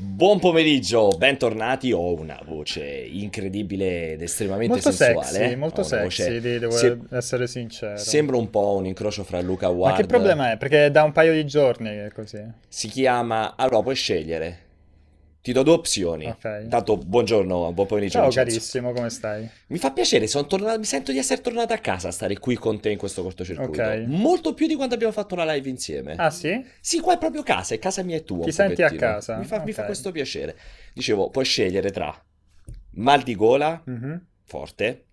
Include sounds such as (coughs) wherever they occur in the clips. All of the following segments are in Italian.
Buon pomeriggio, bentornati. Ho una voce incredibile ed estremamente Molto sensuale. sexy, molto Ho una sexy, voce- di- devo Se- essere sincero. Sembra un po' un incrocio fra Luca Ma Ward. che problema è? Perché è da un paio di giorni che è così. Si chiama. Allora, puoi scegliere. Ti do due opzioni. Ok. Intanto, buongiorno, buon pomeriggio. Ciao Vincenzo. carissimo, come stai? Mi fa piacere, sono tornato- mi sento di essere tornato a casa a stare qui con te in questo cortocircuito. Ok. Molto più di quando abbiamo fatto la live insieme. Ah sì? Sì, qua è proprio casa, è casa mia e tua. Ti senti a pochettino. casa? Mi fa, mi fa questo piacere. Dicevo, puoi scegliere tra mal di gola, Mhm. forte,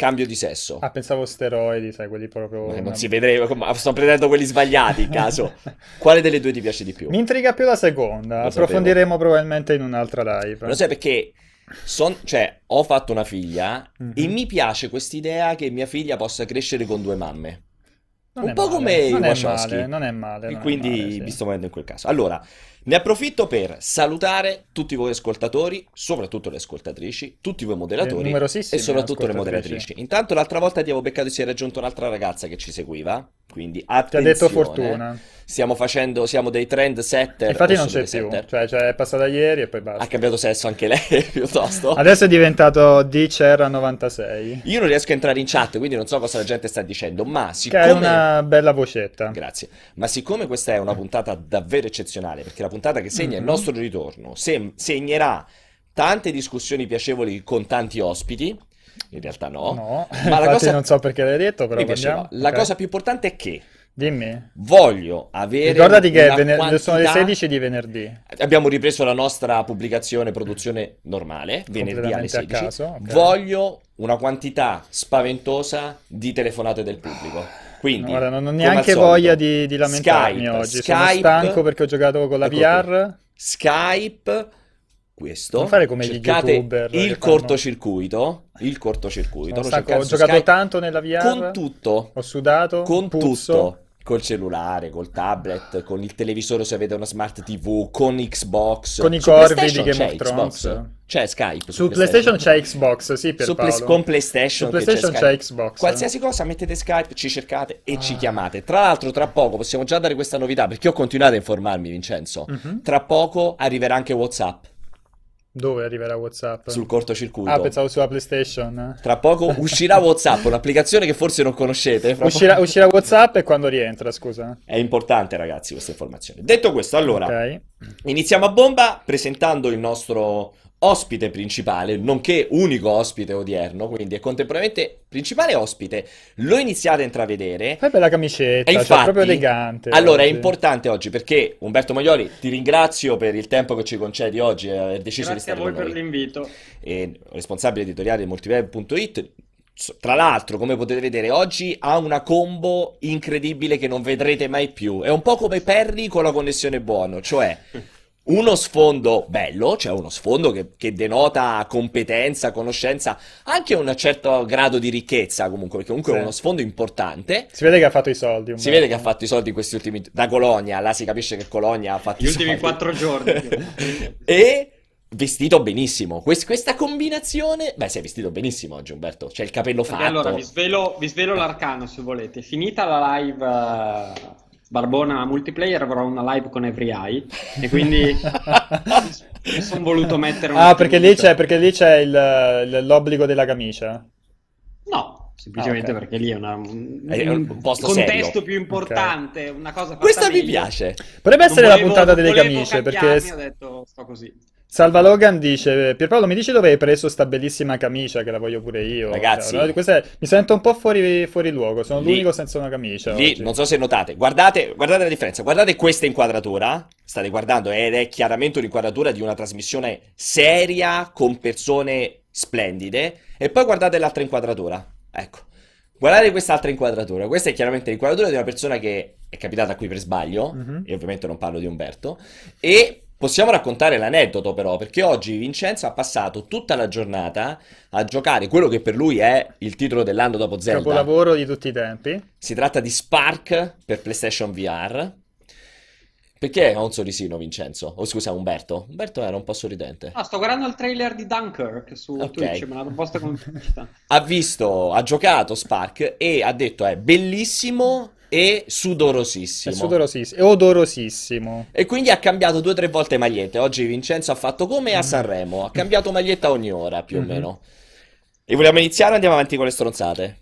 cambio di sesso. Ah, pensavo steroidi, sai, quelli proprio... Eh, non si vedrebbe, ma sto prendendo quelli sbagliati in (laughs) caso. Quale delle due ti piace di più? Mi intriga più la seconda, Lo approfondiremo probabilmente in un'altra live. Lo sai perché son- cioè, ho fatto una figlia Mhm. e mi piace quest'idea che mia figlia possa crescere con due mamme. Non un è po' male, come i non è Wachowski. male, non è male, E non è quindi male, sì. vi sto muovendo in quel caso. Allora, ne approfitto per salutare tutti voi ascoltatori, soprattutto le ascoltatrici, tutti voi moderatori Eh, e soprattutto le moderatrici. Intanto l'altra volta ti avevo beccato si è raggiunto un'altra ragazza che ci seguiva, quindi Ti ha detto attenzione. fortuna. Stiamo facendo, siamo dei trend setter. Infatti non c'è più, cioè, cioè, è passata ieri e poi Ha basta. cambiato sesso anche lei (laughs) piuttosto. Adesso è diventato DCR96, Io non riesco a entrare in chat, quindi non so cosa la gente sta dicendo, ma che siccome... è una bella vocetta. Grazie. Ma siccome questa è una puntata davvero eccezionale, perché la puntata che segna il Mhm. nostro ritorno sem- segnerà tante discussioni piacevoli con tanti ospiti, in realtà no, No, ma la (laughs) cosa... non so perché l'hai detto, però. La Ok. cosa più importante è che Dimmi. voglio avere Ricordati che una è vene- sono le quantità- 16 di venerdì. Abbiamo ripreso la nostra pubblicazione, produzione normale, venerdì alle Completamente a 16. caso, ok. Voglio una quantità spaventosa di telefonate del pubblico. Quindi, Guarda, non ho neanche voglia di, di lamentarmi Skype, oggi. Sono Skype, stanco perché ho giocato con la Ecco VR. Skype, questo. Non fare come gli cercate youtuber il cortocircuito, il cortocircuito, Sono stanco, ho giocato Skype tanto nella VR. con tutto, Ho sudato. con puzzo. tutto, col cellulare, col tablet, con il televisore se avete una smart TV, con Xbox, Con i corvi di Game of Thrones. Xbox? C'è Skype Su PlayStation c'è Xbox, sì, per Su Paolo. con PlayStation, Su PlayStation Skype. c'è Xbox. Qualsiasi cosa mettete Skype, ci cercate e ci Ah. chiamate. Tra l'altro, tra poco possiamo già dare questa novità perché ho continuato a informarmi, Vincenzo. Mhm. Tra poco arriverà anche WhatsApp Dove arriverà WhatsApp? sul cortocircuito. Ah, pensavo sulla PlayStation. Tra poco uscirà WhatsApp, un'applicazione che forse non conoscete. Uscirà, poco- uscirà WhatsApp e quando rientra, scusa. È importante, ragazzi, questa informazione. Detto questo, allora, Ok. iniziamo a bomba presentando il nostro ospite principale, nonché unico ospite odierno, quindi è contemporaneamente principale ospite. Lo iniziate a intravedere. Fai bella camicetta, E cioè, infatti, proprio elegante. allora è oggi. importante oggi perché Umberto Maglioli ti ringrazio per il tempo che ci concedi oggi e aver deciso Grazie a di voi stare per con noi. l'invito. E responsabile editoriale di multiweb.it. Tra l'altro, come potete vedere, oggi ha una combo incredibile che non vedrete mai più. È un po' come Perry con la connessione buono, cioè (laughs) uno sfondo bello, cioè uno sfondo che, che denota competenza, conoscenza, anche un certo grado di ricchezza comunque, perché comunque Sì. è uno sfondo importante. Si vede che ha fatto i soldi. Si vede che ha fatto i soldi in questi ultimi... Da Colonia, là si capisce che Colonia ha fatto Gli i ultimi soldi. quattro giorni. (laughs) E vestito benissimo. Quest- questa combinazione... Beh, sei vestito benissimo oggi, Umberto. C'è il capello fatto. allora vi svelo, vi svelo l'arcano se volete. Finita la live eh, Barbona multiplayer avrò una live con Every Eye e quindi (laughs) mi sono voluto mettere un Ah, perché lì c'è, perché lì c'è il- l'obbligo della camicia. No, semplicemente Ah, ok. perché lì è una- un, È un posto contesto serio. più importante, una cosa Questa mi meglio. piace. Potrebbe essere la volevo- puntata delle camicie, perché ho detto sto così. Salva Logan dice, Pierpaolo mi dici dove hai preso sta bellissima camicia che la voglio pure io? Ragazzi. Cioè, è- mi sento un po' fuori, fuori luogo, sono Lì- l'unico senza una camicia Lì, oggi. non so se notate, guardate, guardate la differenza, guardate questa inquadratura, state guardando, ed è chiaramente un'inquadratura di una trasmissione seria, con persone splendide, e poi guardate l'altra inquadratura, ecco, guardate quest'altra inquadratura, questa è chiaramente l'inquadratura di una persona che è capitata qui per sbaglio, Mhm. e ovviamente non parlo di Umberto, e possiamo raccontare l'aneddoto però, perché oggi Vincenzo ha passato tutta la giornata a giocare quello che per lui è il titolo dell'anno dopo Zelda. Capolavoro di tutti i tempi. Si tratta di Spark per PlayStation VR. Perché ha un sorrisino, Vincenzo? O scusa, Umberto? Umberto era un po' sorridente. Ah, sto guardando il trailer di Dunkirk su Ok. Twitch, me l'ha proposta con. Ha visto, ha giocato Spark e ha detto è bellissimo, e È sudorosissimo. sudorosissimo, è odorosissimo. E quindi ha cambiato due o tre volte magliette. Oggi Vincenzo ha fatto come a Sanremo, ha cambiato maglietta ogni ora più o Mhm. meno. E vogliamo iniziare o andiamo avanti con le stronzate?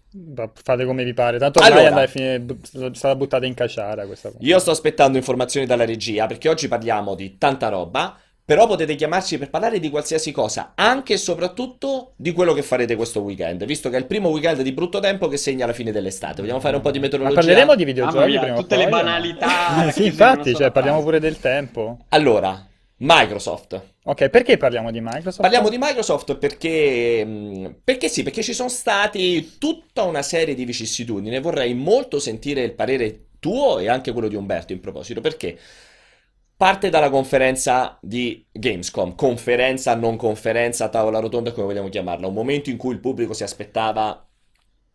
Fate come vi pare. Tanto ormai Allora. bu- è stata buttata in caciara questa cosa. Io sto aspettando informazioni dalla regia perché oggi parliamo di tanta roba, però potete chiamarci per parlare di qualsiasi cosa, anche e soprattutto di quello che farete questo weekend, visto che è il primo weekend di brutto tempo che segna la fine dell'estate. Vogliamo fare un po' di Ma meteorologia? parleremo di videogiochi mia, prima o tutte le banalità che Sì, infatti, cioè, parliamo pure del tempo. Allora, Microsoft. Ok, perché parliamo di Microsoft? Parliamo di Microsoft perché, mh, perché sì, perché ci sono stati tutta una serie di vicissitudini e vorrei molto sentire il parere tuo e anche quello di Umberto in proposito, perché parte dalla conferenza di Gamescom, conferenza, non conferenza, tavola rotonda, come vogliamo chiamarla, un momento in cui il pubblico si aspettava,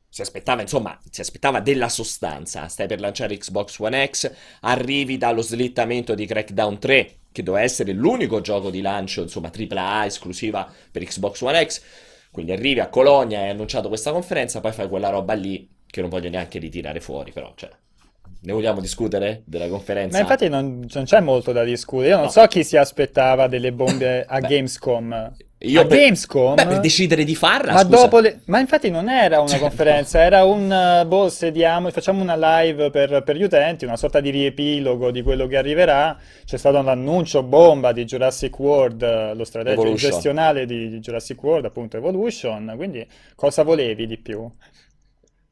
si aspettava, insomma, si aspettava della sostanza. Stai per lanciare Xbox One X, arrivi dallo slittamento di Crackdown 3, che doveva essere l'unico gioco di lancio, insomma, AAA esclusiva per Xbox One X. Quindi arrivi a Colonia e hai annunciato questa conferenza, poi fai quella roba lì che non voglio neanche ritirare fuori, però, cioè, ne vogliamo discutere della conferenza? Ma infatti non, non c'è molto da discutere. Io non No. so chi si aspettava delle bombe (laughs) a Beh, Gamescom. Io a per- Gamescom? Beh, per decidere di farla, Ma dopo le... Ma infatti non era una Cioè, conferenza, era un eh, boh, sediamo, facciamo una live per, per gli utenti, una sorta di riepilogo di quello che arriverà. C'è stato un annuncio bomba di Jurassic World, eh, lo strategico gestionale di, di Jurassic World, appunto Evolution. Quindi cosa volevi di più?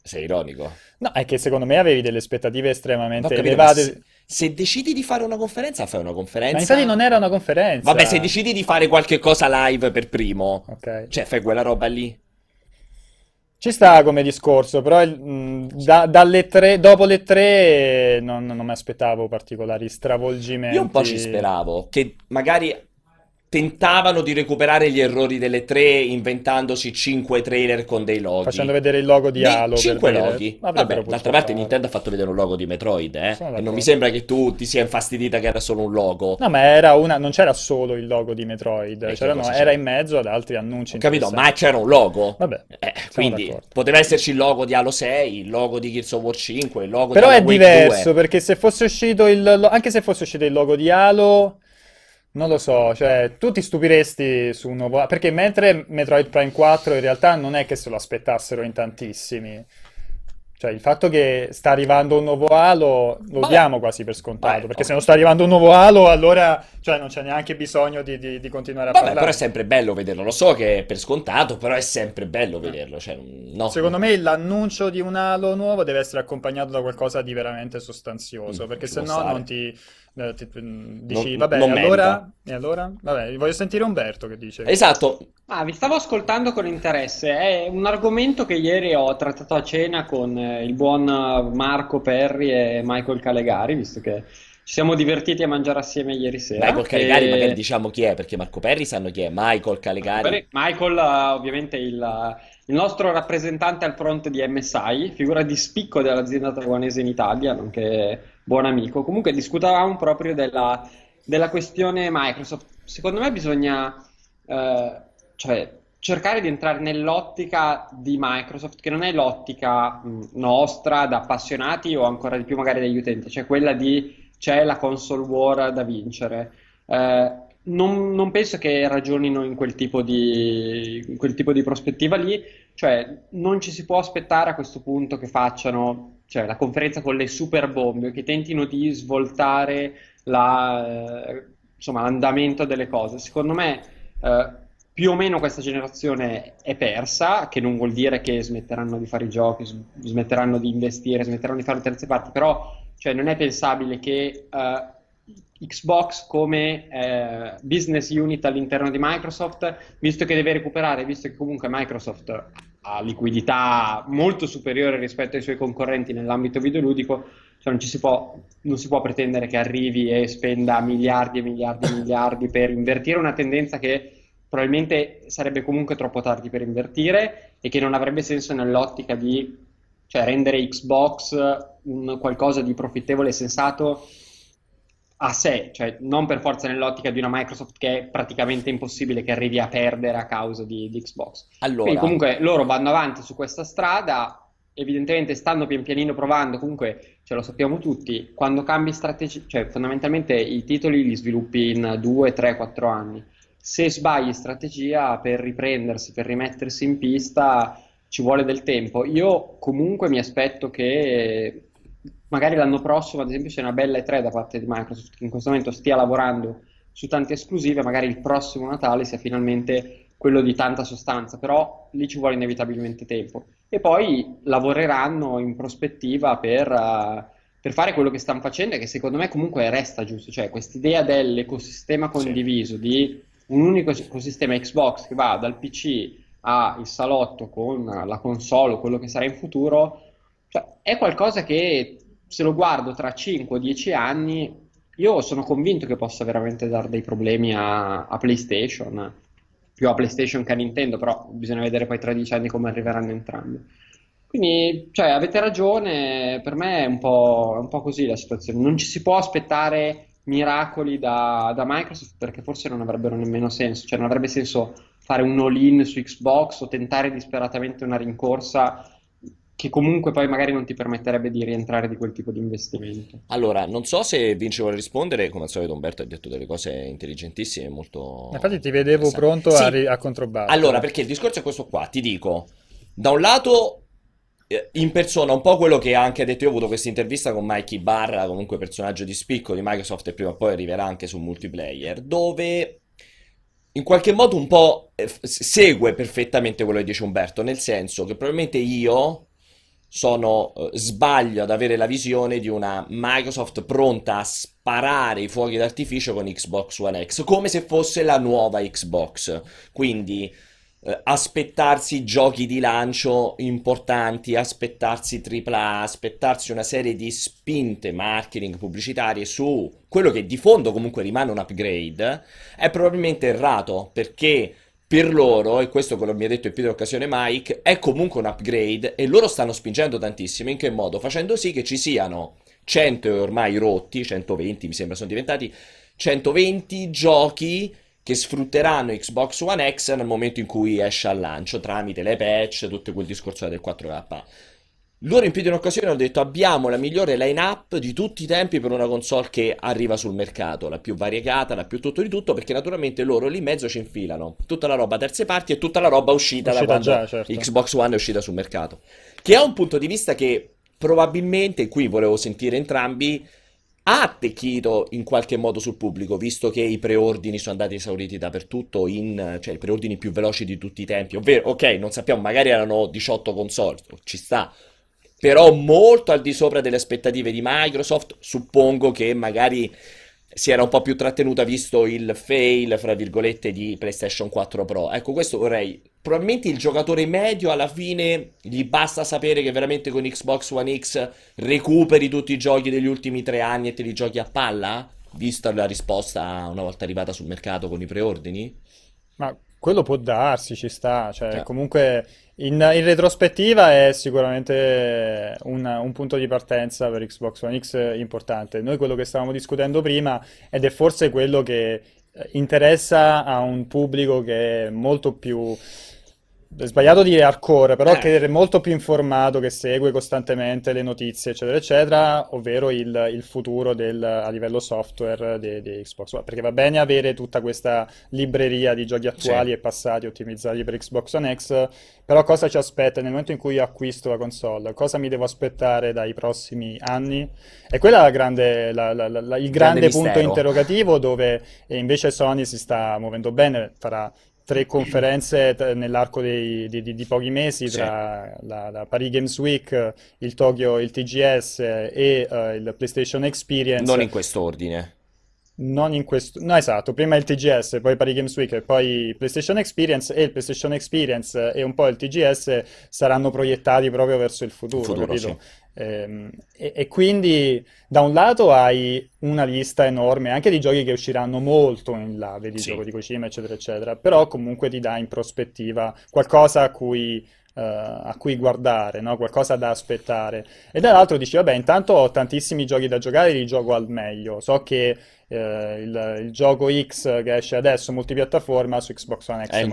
Sei ironico. No, è che secondo me avevi delle aspettative estremamente capito, ma elevate. se, se decidi di fare una conferenza, fai una Ma conferenza. infatti non era una conferenza. Vabbè, se decidi di fare qualche cosa live per primo, Ok. cioè fai quella roba lì. Ci sta come discorso, però mh, da- dalle tre, dopo le tre non, non mi aspettavo particolari stravolgimenti. Io un po' ci speravo che magari tentavano di recuperare gli errori delle tre inventandosi cinque trailer con dei loghi. Facendo vedere il logo di Halo cinque loghi. Vabbè, potuto d'altra parte fare. Nintendo ha fatto vedere un logo di Metroid, eh. E non mi sembra che tu ti sia infastidita che era solo un logo. No, ma era una, non c'era solo il logo di Metroid, c'erano- cosa era in mezzo ad altri annunci Ho capito, ma c'era un logo. Vabbè, Eh, quindi d'accordo. poteva esserci il logo di Halo 6, il logo di Gears of War 5, il logo Però di è Alan Wake diverso 2. perché se fosse uscito il, anche se fosse uscito il logo di Halo, non lo so, cioè tu ti stupiresti su un nuovo perché mentre Metroid Prime 4 in realtà non è che se lo aspettassero in tantissimi. Cioè il fatto che sta arrivando un nuovo Halo lo Vabbè. diamo quasi per scontato, Vabbè, perché se ok. non sta arrivando un nuovo Halo allora cioè, non c'è neanche bisogno di, di- di continuare a Vabbè, però parlare. è sempre bello vederlo. Lo so che è per scontato, però è sempre bello vederlo. Cioè, no. Secondo me l'annuncio di un Halo nuovo deve essere accompagnato da qualcosa di veramente sostanzioso, Mm, perché se no non ti, eh, mm, dici, Non- vabbè, non e allora, e allora? Vabbè, voglio sentire Umberto che dice. Esatto. Ah, vi stavo ascoltando con interesse. È un argomento che ieri ho trattato a cena con eh, il buon eh, Marco Perri e Michael Calegari, visto che ci siamo divertiti a mangiare assieme ieri sera. Michael Calegari, E- magari diciamo chi è, perché Marco Perri sanno chi è. Michael Calegari. Michael, eh, ovviamente il, il nostro rappresentante al fronte di MSI, figura di spicco dell'azienda taiwanese in Italia, nonché buon amico. Comunque discutavamo proprio della, della questione Microsoft. Secondo me bisogna eh, cioè, cercare di entrare nell'ottica di Microsoft, che non è l'ottica mh, nostra da appassionati o ancora di più magari degli utenti, cioè quella di c'è la console war da vincere. Eh, non, non penso che ragionino in quel di, in quel tipo di prospettiva lì, cioè non ci si può aspettare a questo punto che facciano cioè, la conferenza con le super bombe, che tentino di svoltare la, eh, insomma, l'andamento delle cose. Secondo me, eh, più o meno questa generazione è persa, che non vuol dire che smetteranno di fare i giochi, smetteranno di investire, smetteranno di fare terze parti, però cioè, non è pensabile che eh, Xbox come eh, business unit all'interno di Microsoft, visto che deve recuperare, visto che comunque Microsoft ha liquidità molto superiore rispetto ai suoi concorrenti nell'ambito videoludico, cioè non si può, non si può pretendere che arrivi e spenda miliardi e miliardi e miliardi per invertire una tendenza che probabilmente sarebbe comunque troppo tardi per invertire e che non avrebbe senso nell'ottica di cioè, rendere Xbox un qualcosa di profittevole e sensato a sé, cioè non per forza nell'ottica di una Microsoft che è praticamente impossibile che arrivi a perdere a causa di, di Xbox. Allora, Quindi comunque loro vanno avanti su questa strada evidentemente stanno pian pianino provando, comunque ce lo sappiamo tutti, quando cambi strategia, cioè fondamentalmente i titoli li sviluppi in 2, 3, 4 anni. Se sbagli strategia per riprendersi, per rimettersi in pista, ci vuole del tempo. Io comunque mi aspetto che magari l'anno prossimo, ad esempio, sia una bella E3 da parte di Microsoft, che in questo momento stia lavorando su tante esclusive, magari il prossimo Natale sia finalmente quello di tanta sostanza, però lì ci vuole inevitabilmente tempo. E poi lavoreranno in prospettiva per, uh, per fare quello che stanno facendo e che secondo me comunque resta giusto, cioè quest'idea dell'ecosistema condiviso, sì. di un unico ecosistema Xbox che va dal PC al salotto con la console o quello che sarà in futuro, cioè, è qualcosa che se lo guardo tra 5 o 10 anni, io sono convinto che possa veramente dare dei problemi a, a PlayStation, più a PlayStation che a Nintendo, però bisogna vedere poi tra 10 anni come arriveranno entrambi. Quindi, cioè, avete ragione, per me è un po', un po così la situazione. Non ci si può aspettare miracoli da, da, Microsoft perché forse non avrebbero nemmeno senso, cioè non avrebbe senso fare un all-in su Xbox o tentare disperatamente una rincorsa che comunque poi magari non ti permetterebbe di rientrare di quel tipo di investimento. Allora, non so se Vince vuole rispondere, come al solito Umberto ha detto delle cose intelligentissime, molto... Infatti ti vedevo pronto sì. a, ri- a controbattere. Allora, perché il discorso è questo qua, ti dico, da un lato eh, in persona, un po' quello che ha anche detto io, ho avuto questa intervista con Mikey Barra, comunque personaggio di spicco di Microsoft e prima o poi arriverà anche su multiplayer, dove in qualche modo un po' eh, segue perfettamente quello che dice Umberto, nel senso che probabilmente io sono, eh, sbaglio ad avere la visione di una Microsoft pronta a sparare i fuochi d'artificio con Xbox One X, come se fosse la nuova Xbox. Quindi eh, aspettarsi giochi di lancio importanti, aspettarsi AAA, aspettarsi una serie di spinte marketing pubblicitarie su quello che di fondo comunque rimane un upgrade, è probabilmente errato perché per loro, e questo quello mi ha detto in più di occasione Mike, è comunque un upgrade e loro stanno spingendo tantissimo. In che modo? Facendo sì che ci siano 100 ormai rotti, 120 mi sembra sono diventati, 120 giochi che sfrutteranno Xbox One X nel momento in cui esce al lancio tramite le patch, tutto quel discorso del 4K. Loro in più di un'occasione hanno detto abbiamo la migliore line-up di tutti i tempi per una console che arriva sul mercato, la più variegata, la più tutto di tutto, perché naturalmente loro lì in mezzo ci infilano tutta la roba terze parti e tutta la roba uscita, uscita da quando già, certo. Xbox One è uscita sul mercato. Che ha un punto di vista che probabilmente, qui volevo sentire entrambi, ha attecchito in qualche modo sul pubblico, visto che i preordini sono andati esauriti dappertutto, in, cioè i preordini più veloci di tutti i tempi, ovvero, ok, non sappiamo, magari erano 18 console, ci sta, però molto al di sopra delle aspettative di Microsoft. Suppongo che magari si era un po' più trattenuta visto il fail, fra virgolette, di PlayStation 4 Pro. Ecco, questo vorrei. Probabilmente il giocatore medio alla fine gli basta sapere che veramente con Xbox One X recuperi tutti i giochi degli ultimi tre anni e te li giochi a palla? Vista la risposta una volta arrivata sul mercato con i preordini? Ma quello può darsi, ci sta, cioè yeah. comunque in, in, retrospettiva è sicuramente un, un, punto di partenza per Xbox One X importante. Noi quello che stavamo discutendo prima ed è forse quello che interessa a un pubblico che è molto più è sbagliato dire hardcore, però eh. che è molto più informato, che segue costantemente le notizie, eccetera, eccetera, ovvero il, il futuro del, a livello software di, di, Xbox One. Perché va bene avere tutta questa libreria di giochi attuali sì. e passati ottimizzati per Xbox One X, però cosa ci aspetta nel momento in cui io acquisto la console? Cosa mi devo aspettare dai prossimi anni? E quella è grande, la, la, la, il grande, grande punto interrogativo dove invece Sony si sta muovendo bene, farà tre conferenze t- nell'arco dei, di, di, di, pochi mesi tra sì. la, la, Paris Games Week, il Tokyo, il TGS e uh, il PlayStation Experience. Non in quest'ordine. Non in questo, no esatto, prima il TGS, poi Paris Games Week poi PlayStation Experience e il PlayStation Experience e un po' il TGS saranno proiettati proprio verso il futuro, futuro capito? Sì. Ehm, e, e, quindi da un lato hai una lista enorme anche di giochi che usciranno molto in là, vedi sì. gioco di Kojima, eccetera, eccetera, però comunque ti dà in prospettiva qualcosa a cui, uh, a cui guardare, no? qualcosa da aspettare. E dall'altro dici, vabbè, intanto ho tantissimi giochi da giocare, li gioco al meglio. So che uh, il, il, gioco X che esce adesso multipiattaforma su Xbox One X è.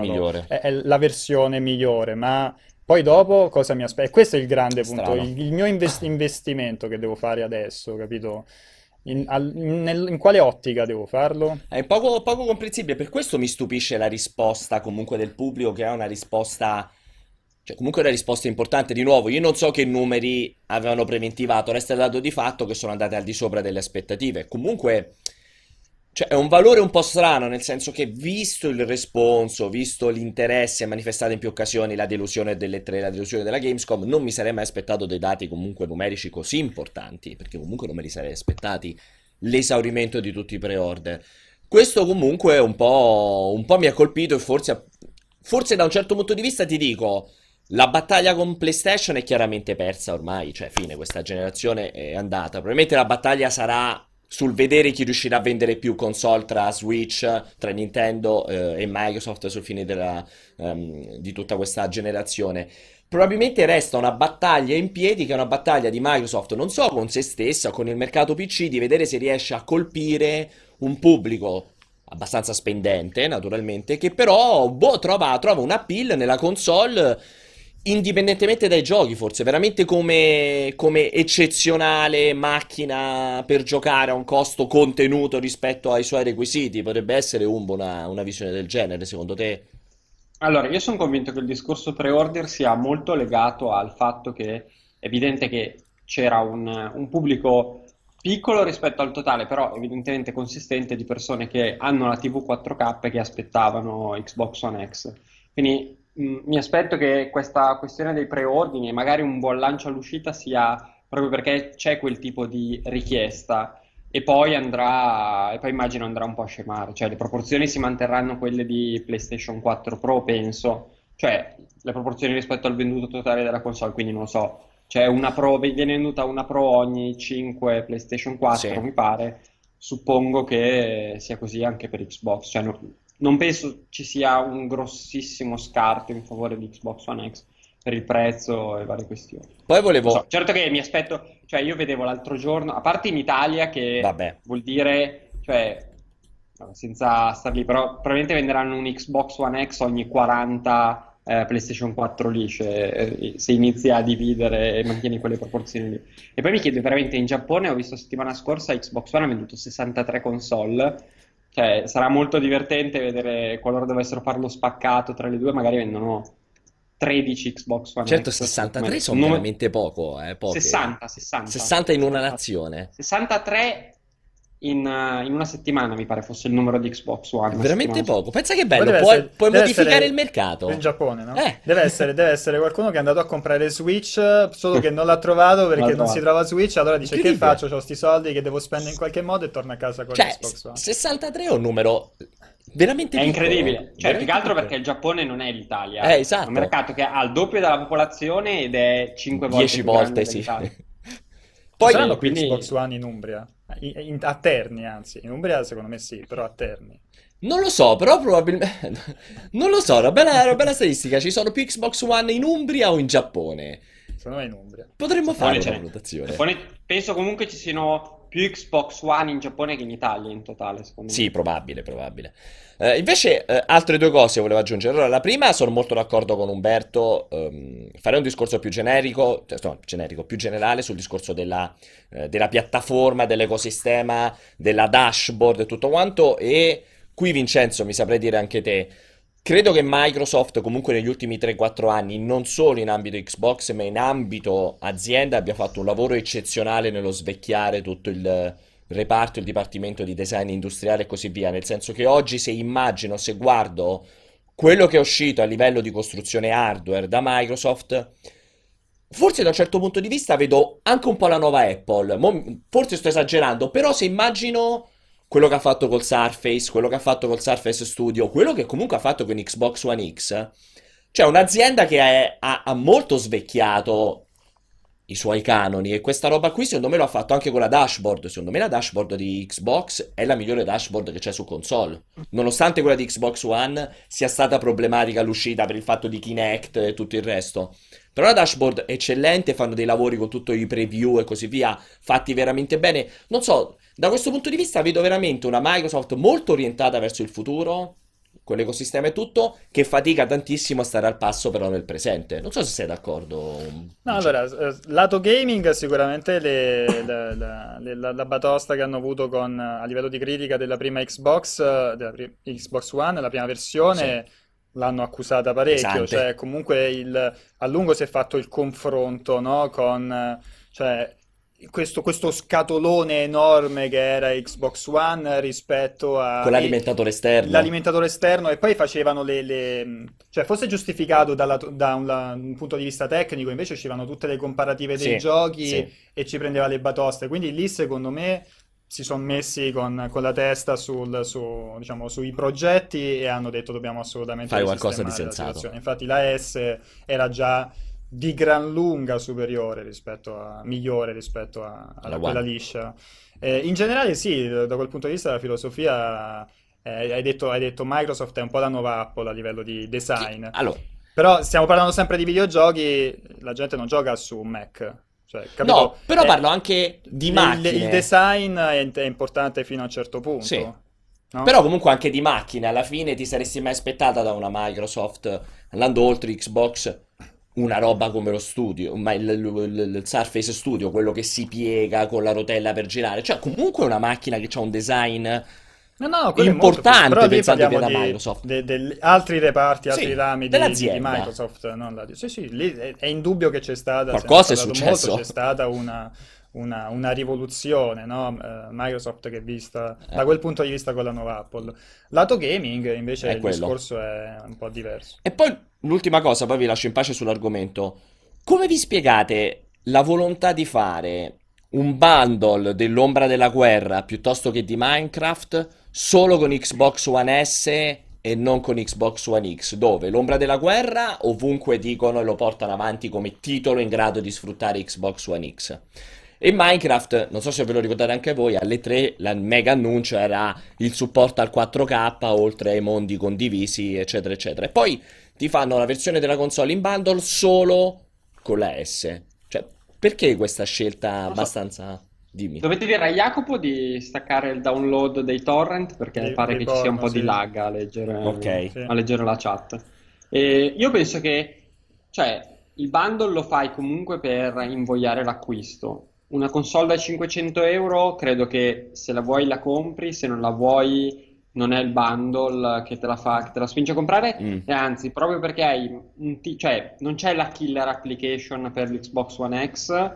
È, è la versione migliore, ma Poi dopo cosa mi aspetta? E questo è il grande punto, Strano. il, il mio invest- investimento che devo fare adesso, capito? In, al- nel- in quale ottica devo farlo? È poco, poco comprensibile, per questo mi stupisce la risposta comunque del pubblico, che è una risposta, cioè comunque una risposta importante. Di nuovo, io non so che numeri avevano preventivato, resta il dato di fatto che sono andate al di sopra delle aspettative. Comunque, cioè, è un valore un po' strano, nel senso che visto il responso, visto l'interesse manifestato in più occasioni, la delusione delle tre, la delusione della Gamescom, non mi sarei mai aspettato dei dati comunque numerici così importanti, perché comunque non me li sarei aspettati l'esaurimento di tutti i pre-order. Questo comunque un po', un po' mi ha colpito e forse, forse da un certo punto di vista ti dico, la battaglia con PlayStation è chiaramente persa ormai, cioè fine, questa generazione è andata. Probabilmente la battaglia sarà sul vedere chi riuscirà a vendere più console tra Switch, tra Nintendo eh, e Microsoft sul fine della, ehm, di tutta questa generazione. Probabilmente resta una battaglia in piedi, che è una battaglia di Microsoft, non so, con se stessa, con il mercato PC, di vedere se riesce a colpire un pubblico abbastanza spendente, naturalmente, che però boh, trova, trova un appeal nella console indipendentemente dai giochi, forse, veramente come, come eccezionale macchina per giocare a un costo contenuto rispetto ai suoi requisiti. Potrebbe essere Umbo una, una visione del genere, secondo te? Allora, io sono convinto che il discorso pre-order sia molto legato al fatto che è evidente che c'era un, un pubblico piccolo rispetto al totale, però evidentemente consistente di persone che hanno la TV 4K e che aspettavano Xbox One X. Quindi mh, mi aspetto che questa questione dei preordini e magari un buon lancio all'uscita sia proprio perché c'è quel tipo di richiesta. E poi andrà, e poi immagino andrà un po' a scemare, cioè le proporzioni si manterranno quelle di PlayStation 4 Pro, penso, cioè le proporzioni rispetto al venduto totale della console, quindi non lo so, c'è una Pro, viene venduta una Pro ogni 5 PlayStation 4, Sì. mi pare, suppongo che sia così anche per Xbox, cioè no- non penso ci sia un grossissimo scarto in favore di Xbox One X per il prezzo e varie questioni. Poi volevo... so, certo che mi aspetto, cioè io vedevo l'altro giorno, a parte in Italia che Vabbè. vuol dire, cioè, senza star lì, però probabilmente venderanno un Xbox One X ogni 40 eh, PlayStation 4 lisce, eh, se inizi a dividere e mantieni quelle proporzioni lì. E poi mi chiedo, veramente in Giappone, ho visto settimana scorsa, Xbox One ha venduto 63 console, cioè sarà molto divertente vedere qualora dovessero farlo spaccato tra le due, magari vendono 13 Xbox One Certo, X. 63 come- sono veramente poco, eh, poche. 60, 60. 60 in una nazione. 63 in, eh, in una settimana mi pare fosse il numero di Xbox One. Veramente settimana poco. Pensa che bello, puoi, essere- puoi modificare essere il mercato. In Giappone, no? Eh. Deve essere, deve essere qualcuno che è andato a comprare Switch, solo che non l'ha trovato perché non si trova Switch, allora dice che faccio? Ho sti soldi che devo spendere in qualche modo e torna a casa con Cioè, Xbox One. 63 è un numero veramente È piccolo. incredibile, cioè più che altro perché il Giappone non è l'Italia, Eh, è esatto. un mercato che ha il doppio della popolazione ed è 5 volte 10 più grande volte, sì. Poi, Saranno più quindi- Xbox One in Umbria? In- a Terni, anzi. In Umbria secondo me sì, però a Terni. non lo so, però probabilmente... (laughs) Non lo so, una bella, una bella statistica. Ci sono più Xbox One in Umbria o in Giappone? Secondo me in Umbria. Potremmo fare una valutazione. Penso comunque ci siano più Xbox One in Giappone che in Italia in totale, secondo me. Sì, probabile, probabile. Eh, invece, eh, altre due cose volevo aggiungere. Allora, la prima, sono molto d'accordo con Umberto. ehm, farei un discorso più generico, cioè, no, generico, più generale sul discorso della, eh, della piattaforma, dell'ecosistema, della dashboard e tutto quanto. E qui, Vincenzo, mi saprei dire anche te. Credo che Microsoft comunque negli ultimi 3-4 anni, non solo in ambito Xbox, ma in ambito azienda, abbia fatto un lavoro eccezionale nello svecchiare tutto il reparto, il dipartimento di design industriale e così via. Nel senso che oggi se immagino, se guardo quello che è uscito a livello di costruzione hardware da Microsoft, forse da un certo punto di vista vedo anche un po' la nuova Apple. Forse sto esagerando, però se immagino quello che ha fatto col Surface, quello che ha fatto col Surface Studio, quello che comunque ha fatto con Xbox One X, cioè un'azienda che è- ha, ha molto svecchiato i suoi canoni e questa roba qui secondo me lo ha fatto anche con la dashboard. Secondo me la dashboard di Xbox è la migliore dashboard che c'è su console. Nonostante quella di Xbox One sia stata problematica all'uscita per il fatto di Kinect e tutto il resto. Però la dashboard è eccellente, fanno dei lavori con tutti i preview e così via, fatti veramente bene. Non so, da questo punto di vista vedo veramente una Microsoft molto orientata verso il futuro, con l'ecosistema e tutto, che fatica tantissimo a stare al passo però nel presente. Non so se sei d'accordo. No, allora, lato gaming sicuramente le, la, la, la, la, batosta che hanno avuto con, a livello di critica della prima Xbox, della Xbox One, la prima versione... Sì l'hanno accusata parecchio, Pesante. cioè comunque il, a lungo si è fatto il confronto no, con cioè, questo, questo, scatolone enorme che era Xbox One rispetto a... Con l'alimentatore esterno. L'alimentatore esterno e poi facevano le... le... cioè fosse giustificato dalla, da un, un, punto di vista tecnico, invece uscivano tutte le comparative dei sì, giochi sì. e ci prendeva le batoste, quindi lì secondo me si sono messi con, con, la testa sul, su, diciamo, sui progetti e hanno detto dobbiamo assolutamente fare qualcosa di sensato. Infatti la S era già di gran lunga superiore rispetto a migliore rispetto a, a quella liscia. Eh, in generale, sì, da quel punto di vista la filosofia eh, hai, detto, hai, detto, Microsoft è un po' la nuova Apple a livello di design. Allora. Però stiamo parlando sempre di videogiochi, la gente non gioca su Mac. Cioè, no, però eh, parlo anche di macchine. Il, il design è, è, importante fino a un certo punto. Sì. No? Però comunque anche di macchine, alla fine ti saresti mai aspettata da una Microsoft, andando oltre Xbox, una roba come lo studio, ma il, il, il, Surface Studio, quello che si piega con la rotella per girare, cioè comunque una macchina che ha un design no, no, importante molto, pensando via da Microsoft. De, de, altri reparti, altri sì, rami di, di, Microsoft. Non la, sì, sì, lì è, è indubbio che c'è stata, qualcosa è successo. Molto, c'è stata una, una, una rivoluzione, no? uh, Microsoft che è vista eh. da quel punto di vista con la nuova Apple. Lato gaming invece è il quello. discorso è un po' diverso. E poi l'ultima cosa, poi vi lascio in pace sull'argomento. Come vi spiegate la volontà di fare un bundle dell'ombra della guerra piuttosto che di Minecraft solo con Xbox One S e non con Xbox One X, dove l'ombra della guerra ovunque dicono e lo portano avanti come titolo in grado di sfruttare Xbox One X. E Minecraft, non so se ve lo ricordate anche voi, alle 3 il mega annuncio era il supporto al 4K oltre ai mondi condivisi, eccetera, eccetera. E poi ti fanno la versione della console in bundle solo con la S. Cioè, perché questa scelta so. abbastanza... Dimmi. Dovete dire a Jacopo di staccare il download dei torrent perché mi pare che ci sia un po' sì. di lag a leggere, okay. a leggere la chat. E io penso che, cioè, il bundle lo fai comunque per invogliare l'acquisto una console da 500 euro, credo che se la vuoi la compri, se non la vuoi non è il bundle che te la, fa, che te la spinge a comprare, mm. e anzi, proprio perché hai un t- cioè, non c'è la killer application per l'Xbox One X,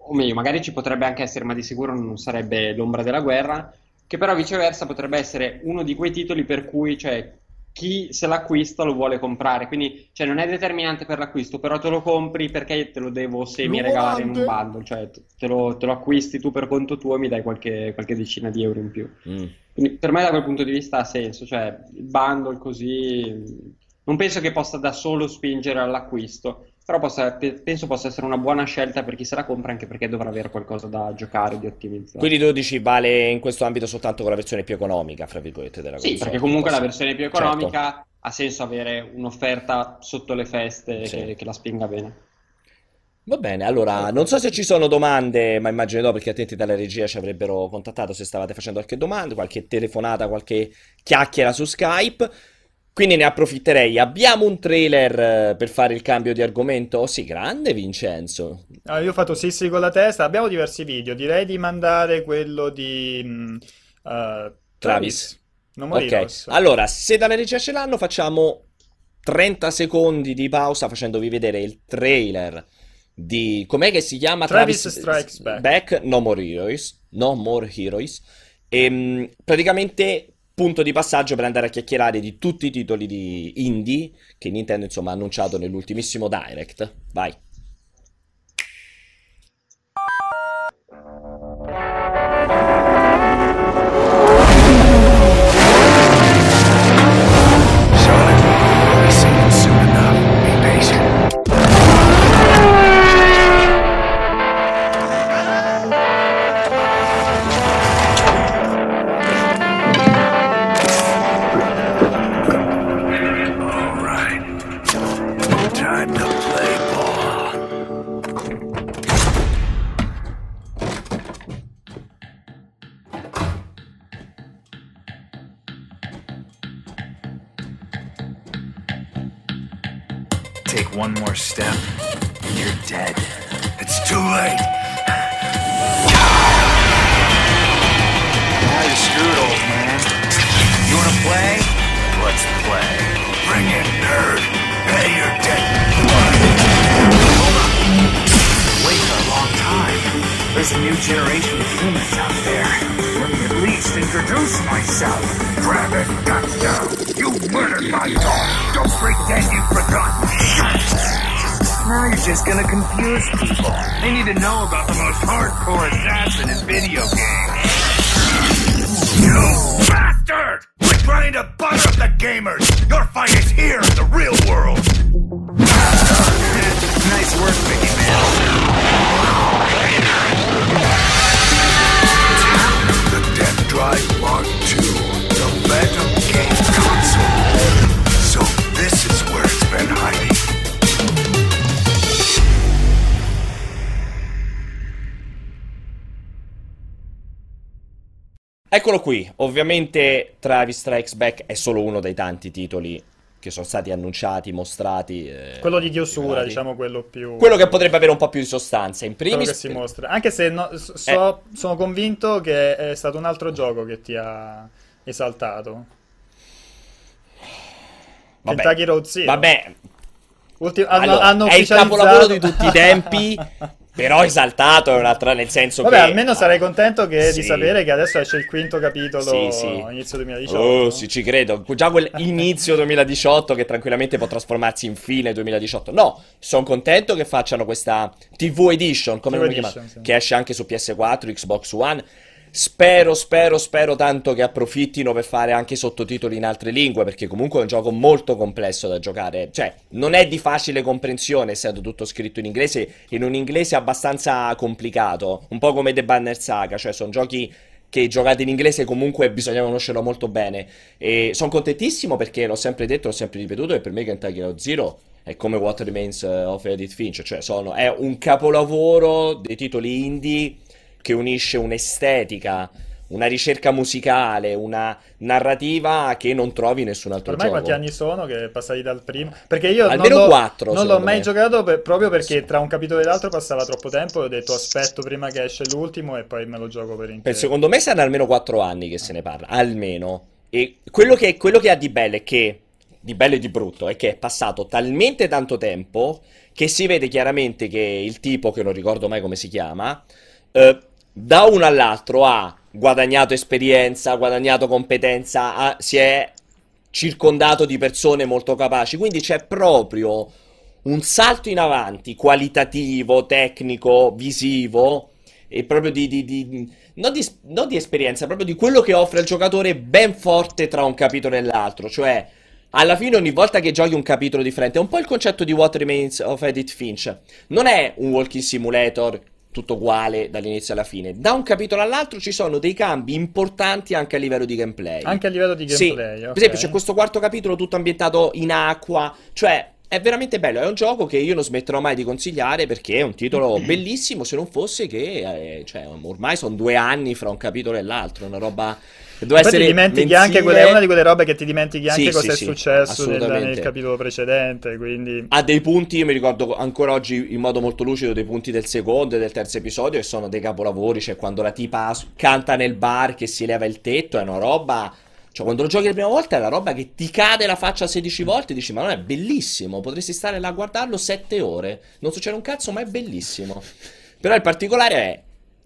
o meglio, magari ci potrebbe anche essere, ma di sicuro non sarebbe l'ombra della guerra, che però viceversa potrebbe essere uno di quei titoli per cui, cioè, chi se l'acquista lo vuole comprare. Quindi, cioè, non è determinante per l'acquisto, però te lo compri perché te lo devo semi regalare in un bundle. Cioè, te lo, te lo, acquisti tu per conto tuo e mi dai qualche, qualche decina di euro in più. Mm. Quindi, per me, da quel punto di vista ha senso. Cioè, il bundle così. Non penso che possa da solo spingere all'acquisto. Però possa, penso possa essere una buona scelta per chi se la compra, anche perché dovrà avere qualcosa da giocare, di ottimizzare. Quindi tu dici vale in questo ambito soltanto con la versione più economica, fra virgolette, della console? Sì, perché comunque la versione più economica certo. ha senso avere un'offerta sotto le feste sì. che, che la spinga bene. Va bene, allora non so se ci sono domande, ma immagino no, perché attenti dalla regia ci avrebbero contattato se stavate facendo qualche domanda, qualche telefonata, qualche chiacchiera su Skype. Quindi ne approfitterei. Abbiamo un trailer eh, per fare il cambio di argomento? Sì, grande Vincenzo. Ah, io ho fatto sì sì con la testa. Abbiamo diversi video. Direi di mandare quello di uh, Travis. Travis. Non morire. Ok, allora, se dalla regia ce l'hanno, facciamo 30 secondi di pausa facendovi vedere il trailer di... Com'è che si chiama? Travis, Travis Strikes Back. Back. No More Heroes. No More Heroes. E, ehm, praticamente punto di passaggio per andare a chiacchierare di tutti i titoli di indie che Nintendo insomma ha annunciato nell'ultimissimo Direct. Vai. There's a new generation of humans out there. Let me at least introduce myself. It, Doctor. You murdered my dog. Don't pretend you've forgotten. Now you're just gonna confuse people. They need to know about the most hardcore assassin in video games. You bastard! Quit trying to butter up the gamers! Your fight is here in the real world! nice work, Mickey Mouse. Eccolo qui, ovviamente Travis Strikes Back è solo uno dei tanti titoli che sono stati annunciati, mostrati. eh, Quello di chiusura, diciamo, quello più... Quello che potrebbe avere un po' più di sostanza. In quello primis, che si mostra. Anche se no- so- so- sono convinto che è stato un altro gioco che ti ha esaltato. vabbè, Kentucky Road Zero. vabbè, Ulti- hanno, allora, hanno è il capolavoro di tutti i tempi, (laughs) però esaltato è un'altra, nel senso Vabbè, che... almeno sarei contento che- Sì. di sapere che adesso esce il quinto capitolo Sì, sì. inizio 2018. Oh, sì, ci credo. Già quell'inizio 2018 che tranquillamente può trasformarsi in fine 2018. No, sono contento che facciano questa TV Edition, come TV Edition, chiamano, sì. che esce anche su PS4, Xbox One. Spero, spero, spero tanto che approfittino per fare anche sottotitoli in altre lingue, perché comunque è un gioco molto complesso da giocare. Cioè, non è di facile comprensione, essendo tutto scritto in inglese, in un inglese abbastanza complicato, un po' come The Banner Saga, cioè sono giochi che giocate in inglese comunque bisogna conoscerlo molto bene. E sono contentissimo perché l'ho sempre detto, l'ho sempre ripetuto, e per me Kentucky Road Zero è come What Remains eh, of Edith Finch, cioè sono, è un capolavoro dei titoli indie che unisce un'estetica, una ricerca musicale, una narrativa che non trovi nessun altro Ormai gioco. quanti anni sono che passati dal primo? Perché io Almeno non l'ho, quattro, non l'ho mai me. giocato per- proprio perché tra un capitolo e l'altro passava troppo tempo e ho detto aspetto prima che esce l'ultimo e poi me lo gioco per Per- intero. secondo me saranno almeno 4 anni che se ne parla, almeno. E quello che, quello che ha di bello è che, di bello e di brutto, è che è passato talmente tanto tempo che si vede chiaramente che il tipo, che non ricordo mai come si chiama, eh, da uno all'altro ha guadagnato esperienza, ha guadagnato competenza, ha- si è circondato di persone molto capaci, quindi c'è proprio un salto in avanti qualitativo, tecnico, visivo e proprio di, di- di- non di, non di esperienza, proprio di quello che offre al giocatore ben forte tra un capitolo e l'altro, cioè alla fine ogni volta che giochi un capitolo differente, è un po' il concetto di What Remains of Edith Finch, non è un walking simulator tutto uguale dall'inizio alla fine, da un capitolo all'altro ci sono dei cambi importanti anche a livello di gameplay. Anche a livello di Sì, gameplay, per esempio c'è questo quarto capitolo tutto ambientato in acqua, cioè è veramente bello, è un gioco che io non smetterò mai di consigliare perché è un titolo (clears throat) bellissimo se non fosse che eh, cioè, ormai sono due anni fra un capitolo e l'altro, una roba che doveva Poi ti essere dimentichi mensile. anche, quelle- è una di quelle robe che ti dimentichi anche Sì, cosa sì, è successo nel, nel capitolo precedente, quindi... Ha dei punti, io mi ricordo ancora oggi in modo molto lucido dei punti del secondo e del terzo episodio e sono dei capolavori, cioè quando la tipa canta nel bar che si leva il tetto, è una roba... Cioè quando lo giochi la prima volta è la roba che ti cade la faccia 16 volte e dici ma non è bellissimo, potresti stare là a guardarlo 7 ore, non succede un cazzo ma è bellissimo. Però il particolare è,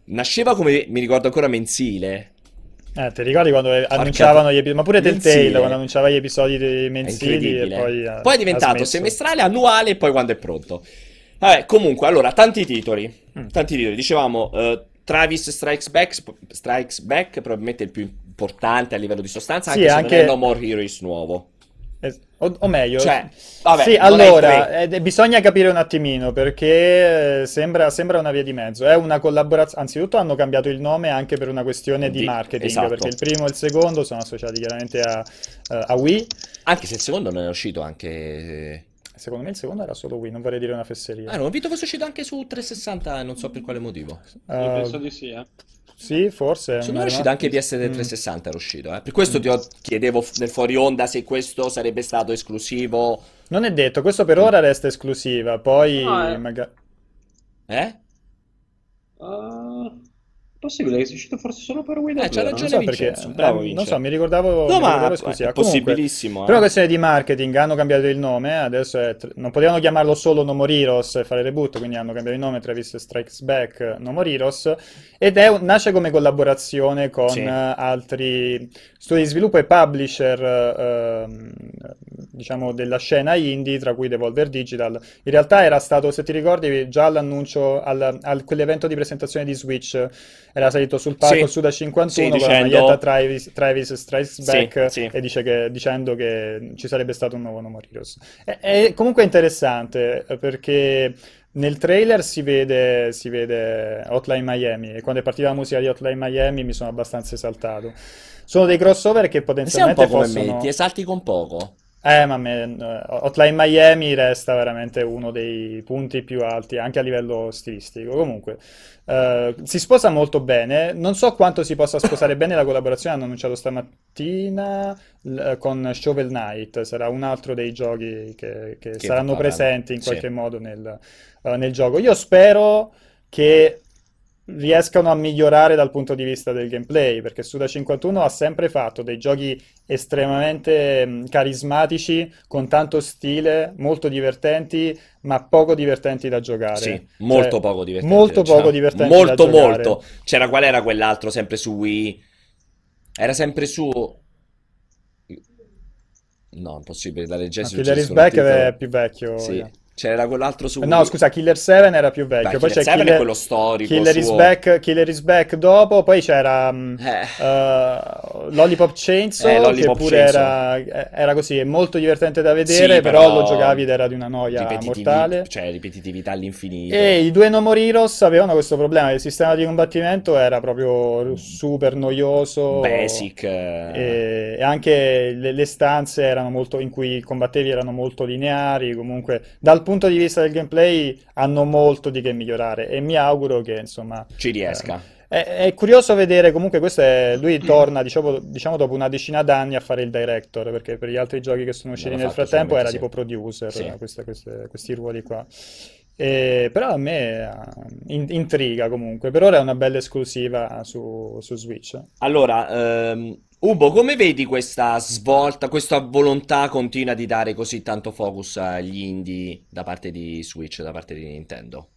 nasceva come, mi ricordo ancora mensile, Eh, ti ricordi quando annunciavano gli episodi? Ma pure Telltale Mensile. quando annunciava gli episodi È mensili incredibile. poi ha, Poi è diventato semestrale, annuale e poi quando è pronto. Vabbè, comunque, allora, tanti titoli. Mm. Tanti titoli. Dicevamo, eh, Travis Strikes Back, sp- Strikes Back, probabilmente il più importante a livello di sostanza, Sì, anche se anche- non è No More Heroes nuovo. Es- O, o meglio, Cioè, vabbè, sì, allora, eh, bisogna capire un attimino perché eh, sembra, sembra una via di mezzo. È una collaborazione. Anzitutto hanno cambiato il nome anche per una questione di, Di- marketing, esatto. perché il primo e il secondo sono associati chiaramente a, eh, a Wii. Anche se il secondo non è uscito anche... Secondo me il secondo era solo Wii, non vorrei dire una fesseria. Ah, non ho visto fosse uscito anche su 360 e non so per quale motivo. Eh, penso di sì, eh. Sì, forse. Secondo me mi è uscito anche rimasto- PS3 Mm. 360 è uscito, eh. Per questo ti ho- chiedevo nel fuori onda se questo sarebbe stato esclusivo. Non è detto, questo per ora resta esclusiva, poi No, eh. magari... Eh? Uh, possibile che sia uscito forse solo per Wii Eh, c'ha ragione Non so perché, Vincenzo, bravo eh, non so, mi ricordavo, No, mi ma ricordavo è esclusiva. Comunque, possibilissimo, eh. per una questione di marketing hanno cambiato il nome, adesso è tr- non potevano chiamarlo solo No More Heroes e fare reboot, quindi hanno cambiato il nome Travis Strikes Back No More Heroes ed è nasce come collaborazione con Sì. eh, altri studi di sviluppo e publisher eh, diciamo della scena indie, tra cui Devolver Digital. In realtà era stato, se ti ricordi, già all'annuncio al, al- quell'evento di presentazione di Switch era salito sul palco Sì. Suda 51 Sì, con dicendo- la maglietta Travis, Travis Strikes Back sì. e dice che, dicendo che ci sarebbe stato un nuovo No More Heroes. È, è comunque interessante eh, perché nel trailer si vede, si vede Hotline Miami e quando è partita la musica di Hotline Miami mi sono abbastanza esaltato. Sono dei crossover che Sei un potenzialmente po' come possono... me, ti esalti con poco. Eh, ma me, eh, Hotline Miami resta veramente uno dei punti più alti, anche a livello stilistico. Comunque, eh, si sposa molto bene. Non so quanto si possa sposare bene la collaborazione. Hanno annunciato stamattina l- con Shovel Knight. Sarà un altro dei giochi che, che Che saranno presenti in sì. qualche modo nel, eh, nel gioco. Io spero che riescano a migliorare dal punto di vista del gameplay, perché Suda 51 ha sempre fatto dei giochi estremamente mh, carismatici, con tanto stile, molto divertenti, ma poco divertenti da giocare. Sì, molto Cioè, poco divertente. Molto diciamo. poco divertenti Molto, da giocare. molto. C'era qual era quell'altro sempre su Wii? Era sempre su. No, impossibile, la Ma leggessi Killer is Back è più vecchio. Sì, yeah. C'era quell'altro su No, scusa, Killer 7 era più vecchio. Beh, Poi Killer c'è 7 è Killer, quello storico Killer is suo. Back, Killer is Back dopo, poi c'era mh, Eh. eh, Lollipop Chainsaw, Eh, Lollipop che pure Chainsaw. era, era così, è molto divertente da vedere, Sì, però, però lo giocavi ed era di una noia mortale. Cioè, ripetitività all'infinito. E i due No More Heroes avevano questo problema, il sistema di combattimento era proprio super noioso. Basic. eh. E, e anche le, le stanze erano molto, in cui combattevi erano molto lineari. Comunque, dal punto di vista del gameplay, hanno molto di che migliorare. E mi auguro che, insomma, Ci riesca. eh, è, è curioso vedere. Comunque, questo è, lui torna, diciamo, diciamo, dopo una decina d'anni a fare il director. Perché per gli altri giochi che sono usciti nel frattempo era solamente, tipo producer, Sì. queste- queste- questi ruoli qua. E- però a me eh, in- intriga comunque. Per ora è una bella esclusiva su, su Switch. Allora, ehm, Ubo, come vedi questa svolta, questa volontà continua di dare così tanto focus agli indie da parte di Switch, da parte di Nintendo?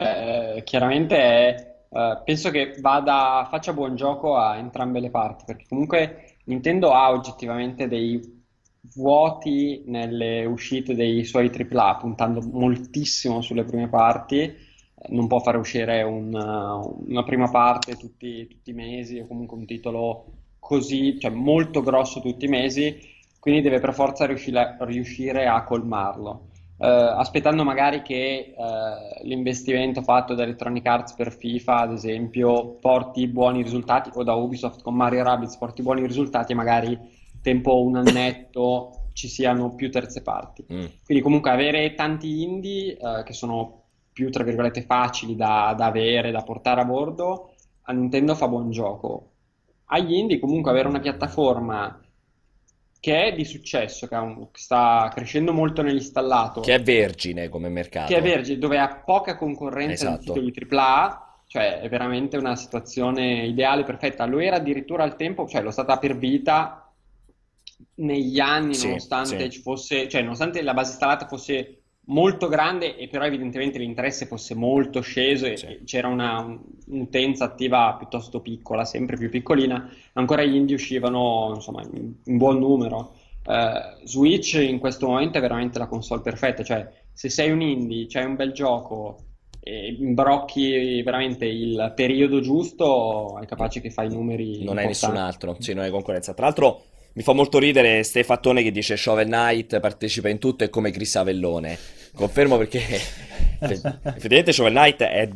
Eh, chiaramente eh, penso che vada, faccia buon gioco a entrambe le parti, perché comunque Nintendo ha oggettivamente dei vuoti nelle uscite dei suoi AAA, puntando moltissimo sulle prime parti. Eh, Non può fare uscire un, uh, una prima parte tutti, tutti i mesi, o comunque un titolo così, cioè molto grosso tutti i mesi, quindi deve per forza riuscire, riuscire a colmarlo. Eh, aspettando magari che eh, l'investimento fatto da Electronic Arts per FIFA, ad esempio, porti buoni risultati, o da Ubisoft con Mario Rabbids porti buoni risultati e magari tempo un annetto ci siano più terze parti. Mm. Quindi comunque avere tanti indie eh, che sono più, tra virgolette, facili da, da avere, da portare a bordo, a Nintendo fa buon gioco. Agli indie comunque avere una piattaforma che è di successo, che, un- che sta crescendo molto nell'installato, Che è vergine come mercato. che è vergine, dove ha poca concorrenza di Esatto. titoli AAA, cioè è veramente una situazione ideale, perfetta. Lo era addirittura al tempo, cioè lo stata per vita negli anni, Sì, nonostante sì. ci fosse, cioè nonostante la base installata fosse molto grande e però evidentemente l'interesse fosse molto sceso e Sì. c'era una un- un'utenza attiva piuttosto piccola, sempre più piccolina, ancora gli indie uscivano insomma in, in buon numero. Eh, Switch in questo momento è veramente la console perfetta, cioè se sei un indie, c'hai un bel gioco e imbrocchi veramente il periodo giusto, è capace che fai numeri Non hai nessun altro, sì, non hai concorrenza. Tra l'altro mi fa molto ridere Stefattone che dice Shovel Knight partecipa in tutto e come Chris Avellone. Confermo perché (laughs) eff- effettivamente Shovel Knight è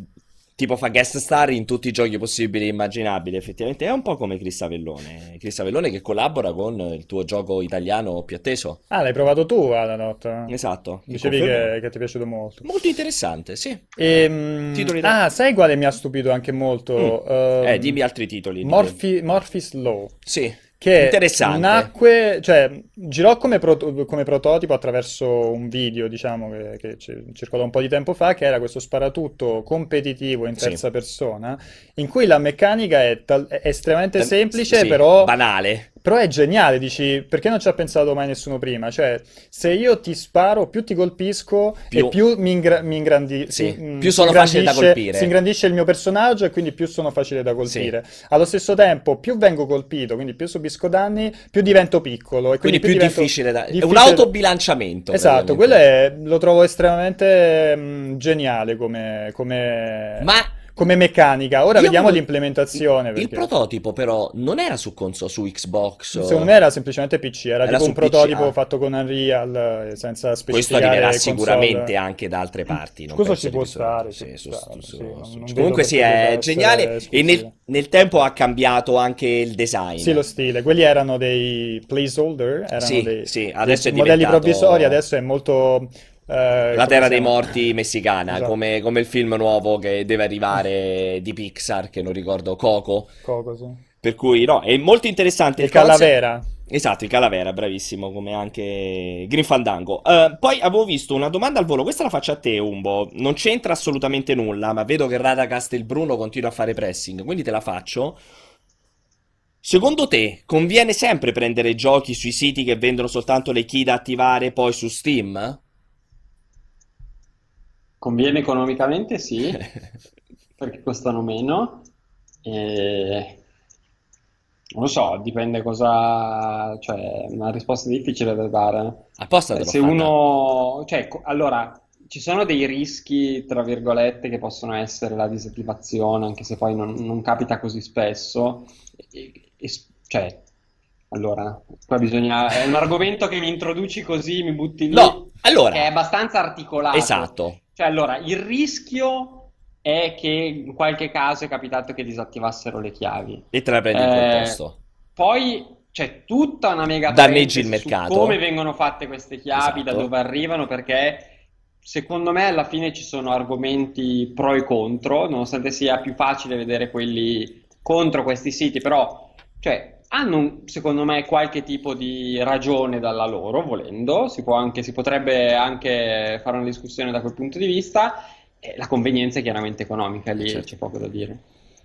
tipo fa guest star in tutti i giochi possibili e immaginabili. Effettivamente è un po' come Chris Avellone. Chris Avellone che collabora con il tuo gioco italiano più atteso. Ah, l'hai provato tu, Adanot? Esatto. Dicevi che, che ti è piaciuto molto. Molto interessante, sì. Ehm, Titoli da- Ah, sai quale mi ha stupito anche molto? Mm. Eh, Ehm, dimmi altri titoli. di Morphy- Morphe's Law. Sì, Che interessante. nacque, cioè, girò come, proto- come prototipo attraverso un video, diciamo, che, che ci- circolò un po' di tempo fa, che era questo sparatutto competitivo in Sì. terza persona, in cui la meccanica è, tal- è estremamente Tan- semplice, sì, però, banale. però è geniale, dici, perché non ci ha pensato mai nessuno prima? Cioè, se io ti sparo, più ti colpisco Più- e più mi, ingra- mi ingrandi- Sì, mm, più si sono facile da colpire. Si ingrandisce il mio personaggio e quindi più sono facile da colpire. Allo stesso tempo, più vengo colpito, quindi più subisco danni, più divento piccolo e Quindi quindi più divento difficile da... È un difficile- autobilanciamento. Esatto, quello è- lo trovo estremamente mm, geniale come, come, Ma come meccanica. Ora io vediamo avevo- l'implementazione. Il perché prototipo però non era su console, su Xbox. Secondo me era semplicemente PC, era, Era tipo un PC, prototipo ah. fatto con Unreal eh, senza Questo specificare arriverà console. sicuramente anche da altre parti. non penso ci può questo- stare, sì, su- stare, su- sì, non- non Comunque sì, è geniale e nel, nel tempo ha cambiato anche il design. Sì, lo stile. Quelli erano dei placeholder, erano Sì, dei, sì, dei adesso è modelli provvisori, adesso è molto... eh, La terra dei morti messicana, Esatto. come, come il film nuovo che deve arrivare di Pixar, che non ricordo, Coco. Coco, sì. Per cui no, è molto interessante Il il concept. Calavera. Esatto, il Calavera, bravissimo, come anche Green Fandango. Eh, poi avevo visto una domanda al volo, questa la faccio a te, Umbo. Non c'entra assolutamente nulla, ma vedo che Radagast e il Bruno continua a fare pressing, quindi te la faccio. Secondo te conviene sempre prendere giochi sui siti che vendono soltanto le key da attivare poi su Steam? Conviene economicamente, sì, (laughs) perché costano meno. E... Non lo so, dipende cosa... Cioè, una risposta difficile da dare. Apposta Eh, Se uno... Cioè, co- allora, ci sono dei rischi, tra virgolette, che possono essere la disattivazione, anche se poi non, non capita così spesso. E- e- cioè, allora, qua bisogna... È un argomento che mi introduci così, mi butti lì, No, allora, che è abbastanza articolato. esatto. Cioè, allora, il rischio è che in qualche caso è capitato che disattivassero le chiavi. E te la prendi in Eh, posto. Poi c'è tutta una mega Danneggi il mercato. come vengono fatte queste chiavi, da Esatto. dove arrivano, perché secondo me alla fine ci sono argomenti pro e contro, nonostante sia più facile vedere quelli contro questi siti, però cioè, hanno secondo me qualche tipo di ragione dalla loro, volendo, si può anche, si potrebbe anche fare una discussione da quel punto di vista. E la convenienza è chiaramente economica, lì Certo. c'è poco da dire.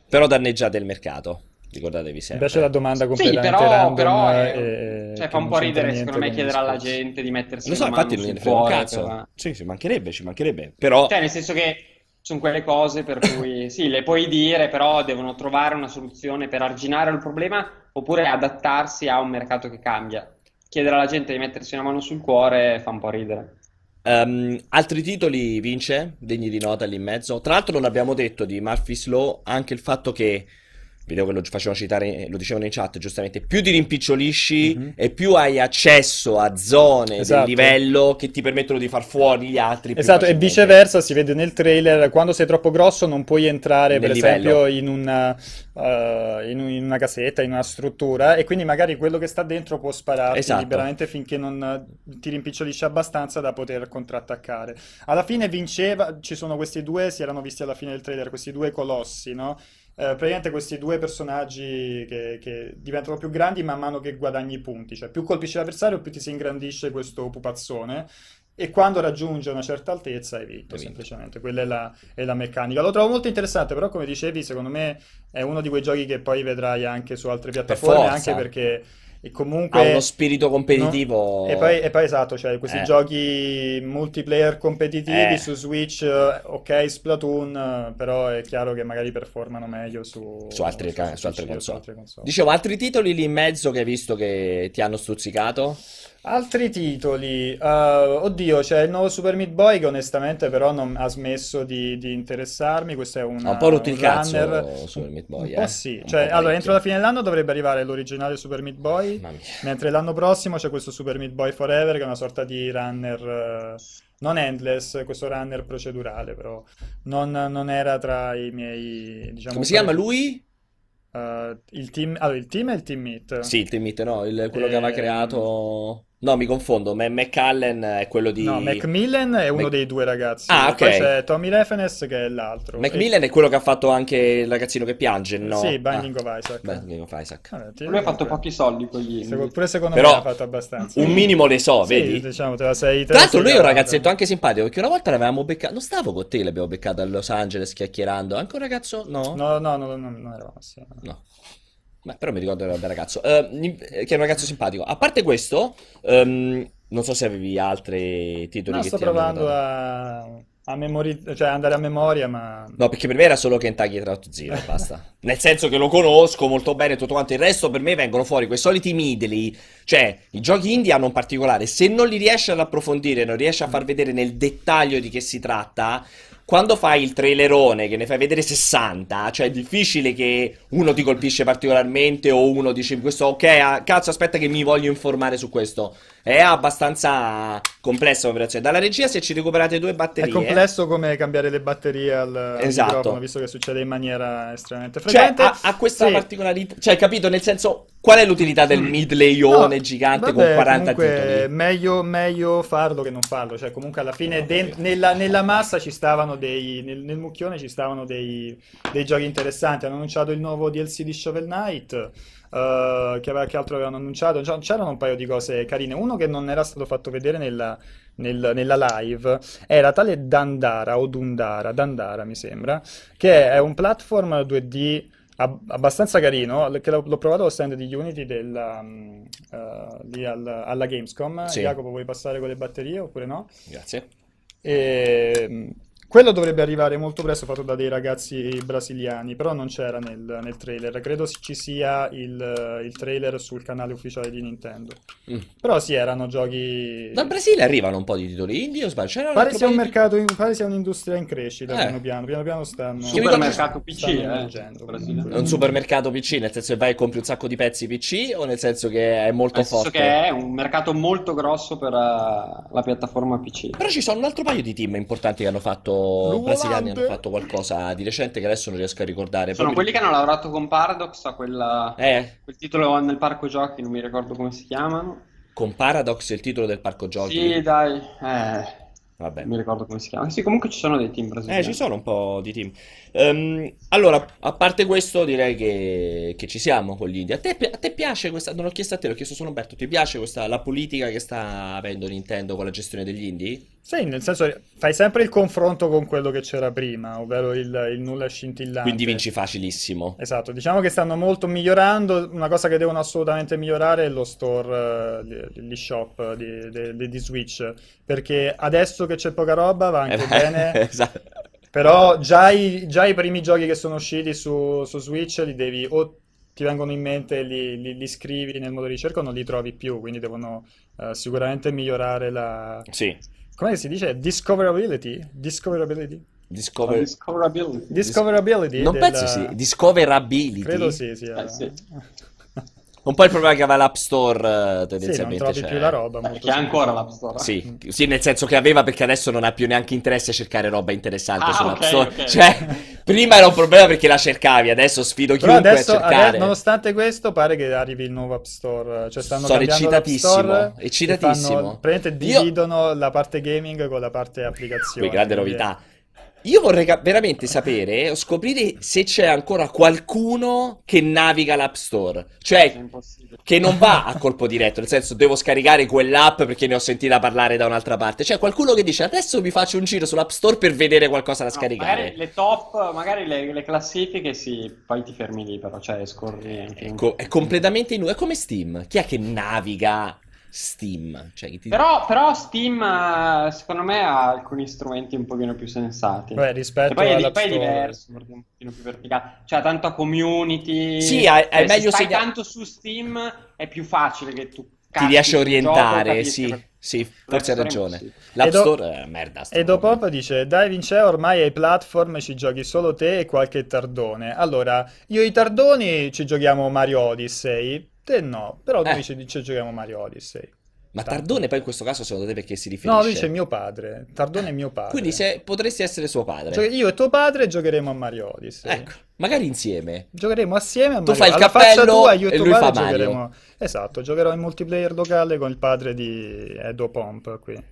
Però danneggiate il mercato, ricordatevi sempre. Invece la domanda Sì, completamente però, random però è- e- cioè, fa un po' ridere secondo me chiedere alla gente di mettersi Lo so, infatti non gliene frega un cazzo. per- Sì, ci mancherebbe, ci mancherebbe. Però Cioè, nel senso che sono quelle cose per cui (coughs) sì, le puoi dire, però devono trovare una soluzione per arginare il problema oppure adattarsi a un mercato che cambia. Chiedere alla gente di mettersi una mano sul cuore fa un po' ridere. ehm, altri titoli vince, degni di nota lì in mezzo. Tra l'altro non abbiamo detto di Murphy's Law anche il fatto che vedevo che lo facevano citare, lo dicevano in chat giustamente, più ti rimpicciolisci Mhm. e più hai accesso a zone Esatto. del livello che ti permettono di far fuori gli altri Esatto, e viceversa si vede nel trailer, quando sei troppo grosso non puoi entrare Nel per livello. esempio in una, eh, in in una casetta, in una struttura e quindi magari quello che sta dentro può spararti Esatto. liberamente finché non eh, ti rimpicciolisci abbastanza da poter contrattaccare. Alla fine vinceva, ci sono questi due, si erano visti alla fine del trailer, questi due colossi, no? Eh, praticamente questi due personaggi che, che diventano più grandi man mano che guadagni punti, cioè più colpisci l'avversario più ti si ingrandisce questo pupazzone e quando raggiunge una certa altezza hai vinto, vinto. semplicemente, quella è la, è la meccanica. Lo trovo molto interessante, però come dicevi, secondo me è uno di quei giochi che poi vedrai anche su altre piattaforme, forza. anche perché e ha comunque... uno spirito competitivo. E poi, e poi esatto, cioè questi Eh. giochi multiplayer competitivi Eh. su Switch, ok, Splatoon, però è chiaro che magari performano meglio su, Su altre ca- su o console. altre console. Dicevo, altri titoli lì in mezzo che hai visto che ti hanno stuzzicato? Altri titoli, eh, oddio, c'è il nuovo Super Meat Boy che onestamente però non ha smesso di, di interessarmi, questo è una- un po' rotto il cazzo runner. Super Meat Boy, Un eh. sì, Un cioè allora entro la fine dell'anno dovrebbe arrivare l'originale Super Meat Boy, mentre l'anno prossimo c'è questo Super Meat Boy Forever che è una sorta di runner, eh, non endless, questo runner procedurale però, non, non era tra i miei, diciamo, Come si chiama lui? eh, il team, allora il team è il Team Meat. Sì, il Team Meat, no, il- quello che aveva Ehm, creato... No, mi confondo, Ma- McCallen è quello di... No, Macmillan è uno Mac- dei due ragazzi. Ah, E Poi ok. c'è Tommy Refenes che è l'altro. Macmillan è quello che ha fatto anche il ragazzino che piange, no? Sì, Binding Ah, of Isaac. Binding of Isaac. Vabbè, ti- Lui ha fatto pochi soldi con gli indie. Pure secondo Però me ha fatto abbastanza. Un minimo le so, Sì, vedi? diciamo, te la sei te Tra la l'altro sei lui è un ragazzetto anche simpatico, perché una volta l'avevamo beccato, non stavo con te, l'abbiamo beccato a Los Angeles chiacchierando, anche un ragazzo? No? No, no, no, no, non eravamo assieme. No. Beh, però mi ricordo che era un bel ragazzo. Eh, che è un ragazzo simpatico. A parte questo, ehm, non so se avevi altri titoli No, che sto ti hanno provando a, a memori- cioè andare a memoria, ma... No, perché per me era solo Kentucky Route Zero basta. Nel senso che lo conosco molto bene tutto quanto. Il resto per me vengono fuori quei soliti midley. Cioè, i giochi indie hanno un particolare. Se non li riesci ad approfondire, non riesci a far vedere nel dettaglio di che si tratta, quando fai il trailerone che ne fai vedere 60, cioè è difficile che uno ti colpisce particolarmente o uno dice questo ok, ah, cazzo aspetta che mi voglio informare su questo. È abbastanza complessa l'operazione. Dalla regia se ci recuperate due È batterie. complesso come cambiare le batterie al, Esatto. microfono, visto che succede in maniera estremamente Cioè, frequente. ha, ha questa Sì. particolarità. Cioè, capito? Nel senso, qual è l'utilità del midlayone No, gigante vabbè, con 40 comunque, titoli? Meglio, meglio farlo che non farlo. Cioè, comunque, alla fine, No, den- sì. nella, nella massa ci stavano dei. Nel, nel mucchione ci stavano dei, dei giochi interessanti. Hanno annunciato il nuovo DLC di Shovel Knight. Eh, che, aveva- che altro avevano annunciato? C'erano un paio di cose carine. Uno che non era stato fatto vedere nella, nel- nella live era tale Dandara o Dundara, Dandara mi sembra, che è un platform 2D ab- abbastanza carino, che l'ho, l'ho provato allo stand di Unity della, mm, eh, lì al- alla Gamescom. Sì. Jacopo, vuoi passare con le batterie oppure no? Grazie. E, mm, quello dovrebbe arrivare molto presto, fatto da dei ragazzi brasiliani, però non c'era nel, nel trailer. Credo ci sia il, il trailer sul canale ufficiale di Nintendo. Mm. Però sì, erano giochi... Dal Brasile arrivano un po' di titoli indie o sbaglio? C'era Pare sia un mercato, in- pare sia un'industria in crescita, Eh. piano piano, piano piano stanno... Supermercato PC, stanno eh. È un supermercato PC, nel senso che vai e compri un sacco di pezzi PC o nel senso che è molto Nel senso forte? che è un mercato molto grosso per eh, la piattaforma PC. Però ci sono un altro paio di team importanti che hanno fatto, Lu brasiliani hanno fatto qualcosa di recente che adesso non riesco a ricordare. Sono quelli che hanno lavorato con Paradox a quella, Eh, quel titolo nel parco giochi, non mi ricordo come si chiamano. con Paradox è il titolo del parco giochi. Sì, dai, eh, Vabbè. non mi ricordo come si chiama. Sì, comunque ci sono dei team Eh, brasiliani. ci sono un po' di team. Ehm, allora, a parte questo, direi che, che ci siamo con gli indie. A te, a te piace questa? Non l'ho chiesto a te, l'ho chiesto solo a Umberto. Ti piace questa, la politica che sta avendo Nintendo con la gestione degli indie? Sì, nel senso fai sempre il confronto con quello che c'era prima, ovvero il, il nulla scintillante. Quindi vinci facilissimo. Esatto, diciamo che stanno molto migliorando. Una cosa che devono assolutamente migliorare è lo store, eh, gli shop di, di- di Switch. Perché adesso che c'è poca roba va anche Eh, bene. (laughs) esatto. Però già i, già i primi giochi che sono usciti su, su Switch li devi o ti vengono in mente, li, li- li scrivi nel modo di ricerca o non li trovi più. Quindi devono eh, sicuramente migliorare la. Sì. Come si dice? Discoverability? Discoverability? Discover... Discoverability. Discoverability Non della- penso sì. Discoverability. Credo sì, sì. Eh, sì. Un po' il problema che aveva l'App Store, eh, Sì, non tendenzialmente. trovi cioè- più la roba. Molto che ha ancora l'App Store. Sì, sì, nel senso che aveva perché adesso non ha più neanche interesse a cercare roba interessante Ah, sull'App ok, Store. ok. Cioè, (laughs) prima era un problema perché la cercavi, adesso sfido Però chiunque adesso, a cercare. ade- nonostante questo, pare che arrivi il nuovo App Store. Cioè, stanno Sono eccitatissimo, eccitatissimo. fanno- praticamente Io- dividono la parte gaming con la parte applicazioni. Qui, grande quindi- novità. Io vorrei ca- veramente sapere o scoprire se c'è ancora qualcuno che naviga l'App Store. Cioè, che non va a (laughs) colpo diretto, nel senso devo scaricare quell'app perché ne ho sentita parlare da un'altra parte. C'è qualcuno che dice adesso mi faccio un giro sull'App Store per vedere qualcosa da No, scaricare. magari le top, magari le, le classifiche, sì, poi ti fermi lì, però, cioè scorri Ecco, è completamente inutile. È come Steam. Chi è che naviga Steam? Cioè, ti- Però, però Steam, eh, secondo me, ha alcuni strumenti un pochino più sensati. Beh, E rispetto poi è, poi è diverso, perché è un pochino più verticale. Cioè, ha tanta community. Sì, hai- hai Cioè, se meglio stai segna- tanto su Steam, è più facile che tu ti riesce a orientare, sì, sì, forse hai è ragione. L'App E do- Store è merda. E dopo roba. dice, dai Vince, ormai ai platform ci giochi solo te e qualche tardone. Allora, io e i tardoni ci giochiamo Mario Odyssey, te no, però Eh. noi ci, ci giochiamo Mario Odyssey. Ma Tanto. Tardone poi in questo caso secondo te perché si No, riferisce? lui dice mio padre, Tardone è mio padre. Quindi se, potresti essere suo padre. Gio- io e tuo padre giocheremo a Mario Odyssey. Ecco, magari insieme. Giocheremo assieme a Tu Mario. fai il Alla faccia cappello tua, io e e tuo lui fa padre Mario. giocheremo. Esatto, giocherò in multiplayer locale con il padre di Edo Pomp qui. Eh,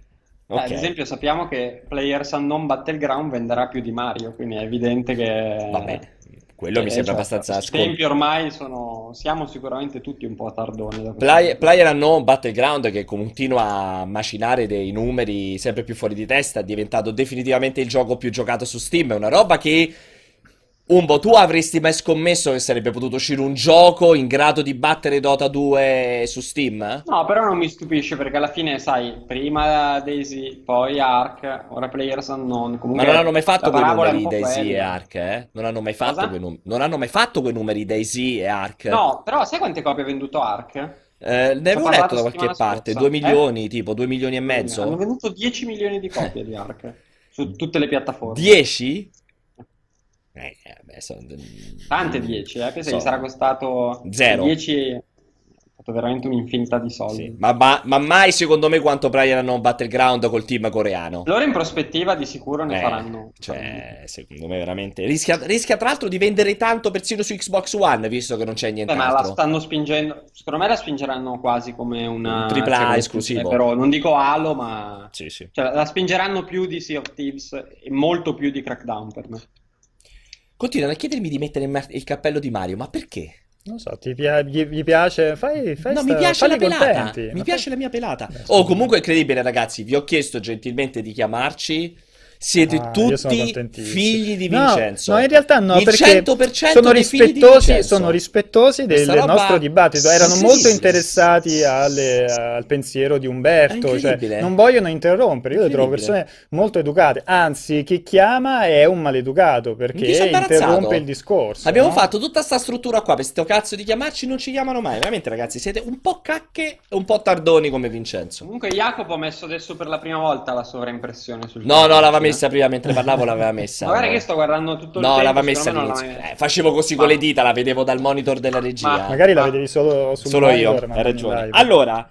Ok. Ad esempio, sappiamo che Players Unknown Battleground venderà più di Mario, quindi è evidente che Vabbè, quello mi Eh, sembra cioè, abbastanza tempi ormai sono siamo sicuramente tutti un po' tardoni Play. Player Unknown Battleground che continua a macinare dei numeri sempre più fuori di testa, è diventato definitivamente il gioco più giocato su Steam, è una roba che Umbo, tu avresti mai scommesso che sarebbe potuto uscire un gioco in grado di battere Dota 2 su Steam? No, però non mi stupisce perché alla fine, sai, prima Daisy, poi Ark, ora Players Unknown. Ma Comunque non hanno mai fatto quei numeri Daisy e. Ark, eh? Non hanno mai fatto quei, num- non hanno mai fatto quei numeri Daisy e Ark. No, però sai quante copie ha venduto Ark? Eh, ne avevo letto da qualche parte, scorsa. 2 Eh? milioni, tipo 2 milioni e Hanno mezzo. venduto 10 milioni di copie di Ark su tutte le piattaforme. 10? Eh, eh, beh, sono... Tante 10, eh? Pensa So. che sarà costato Zero. 10 è fatto veramente un'infinità di soldi. Sì, ma, ma- ma mai secondo me quanto Unknown Battleground col team coreano. Loro in prospettiva di sicuro ne Eh, faranno. cioè, secondo me veramente rischia, rischia tra l'altro di vendere tanto persino su Xbox One, visto che non c'è Beh, ma la stanno spingendo. Secondo me la spingeranno quasi come una. Un tripla A come esclusivo. Però non dico Halo, ma. Sì, sì. Cioè, la spingeranno più di Sea of Thieves e molto più di Crackdown per me. Continuano a chiedermi di mettere il, cappello di Mario, ma perché? Non so, ti gli, gli piace? Fai, fai No, sta- mi piace la pelata. contenti, Mi piace fai- la mia pelata. Beh, Oh, comunque è incredibile, ragazzi. Vi ho chiesto gentilmente di chiamarci. Siete Ah, tutti figli di No, Vincenzo. no, in realtà no, Il perché 100% sono rispettosi, sono rispettosi del Questa roba- nostro dibattito. Erano Sì, molto sì, sì. interessati alle- al pensiero di Umberto, cioè incredibile. non vogliono interrompere. Io le trovo persone molto educate. Anzi, chi chiama è un maleducato perché interrompe il discorso. Abbiamo no? fatto tutta sta struttura qua per sto cazzo di chiamarci, non ci chiamano mai. Veramente, ragazzi, siete un po' cacche e un po' tardoni come Vincenzo. Comunque, Jacopo ha messo adesso per la prima volta la sovraimpressione sul No, no, l'aveva. Messa prima mentre parlavo, l'aveva messa. Ma guarda che sto guardando tutto il No, tempo. l'aveva secondo messa all'inizio. Eh, facevo così Ma- con le dita, la vedevo dal monitor della regia. Ma- Magari la vedevi solo sul Solo io, monitor, ma hai ragione. Allora,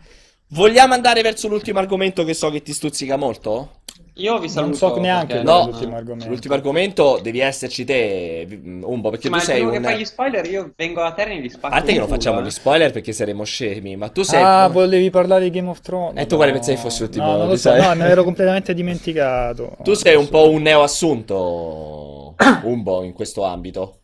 vogliamo andare verso l'ultimo argomento che so che ti stuzzica molto? Io vi saluto. so neanche perché- No, l'ultimo argomento. L'ultimo argomento devi esserci te, Umbo, perché ma tu sei un... che fai gli spoiler, io vengo a terra e vi spacco A parte che non facciamo eh. gli spoiler perché saremo scemi, ma tu sei... Ah, volevi parlare di Game of Thrones? E tu quale No. pensavi fosse l'ultimo No, non lo so, episodio? no, me l'ero completamente dimenticato. Tu sei un po' un neoassunto, Umbo, in questo ambito.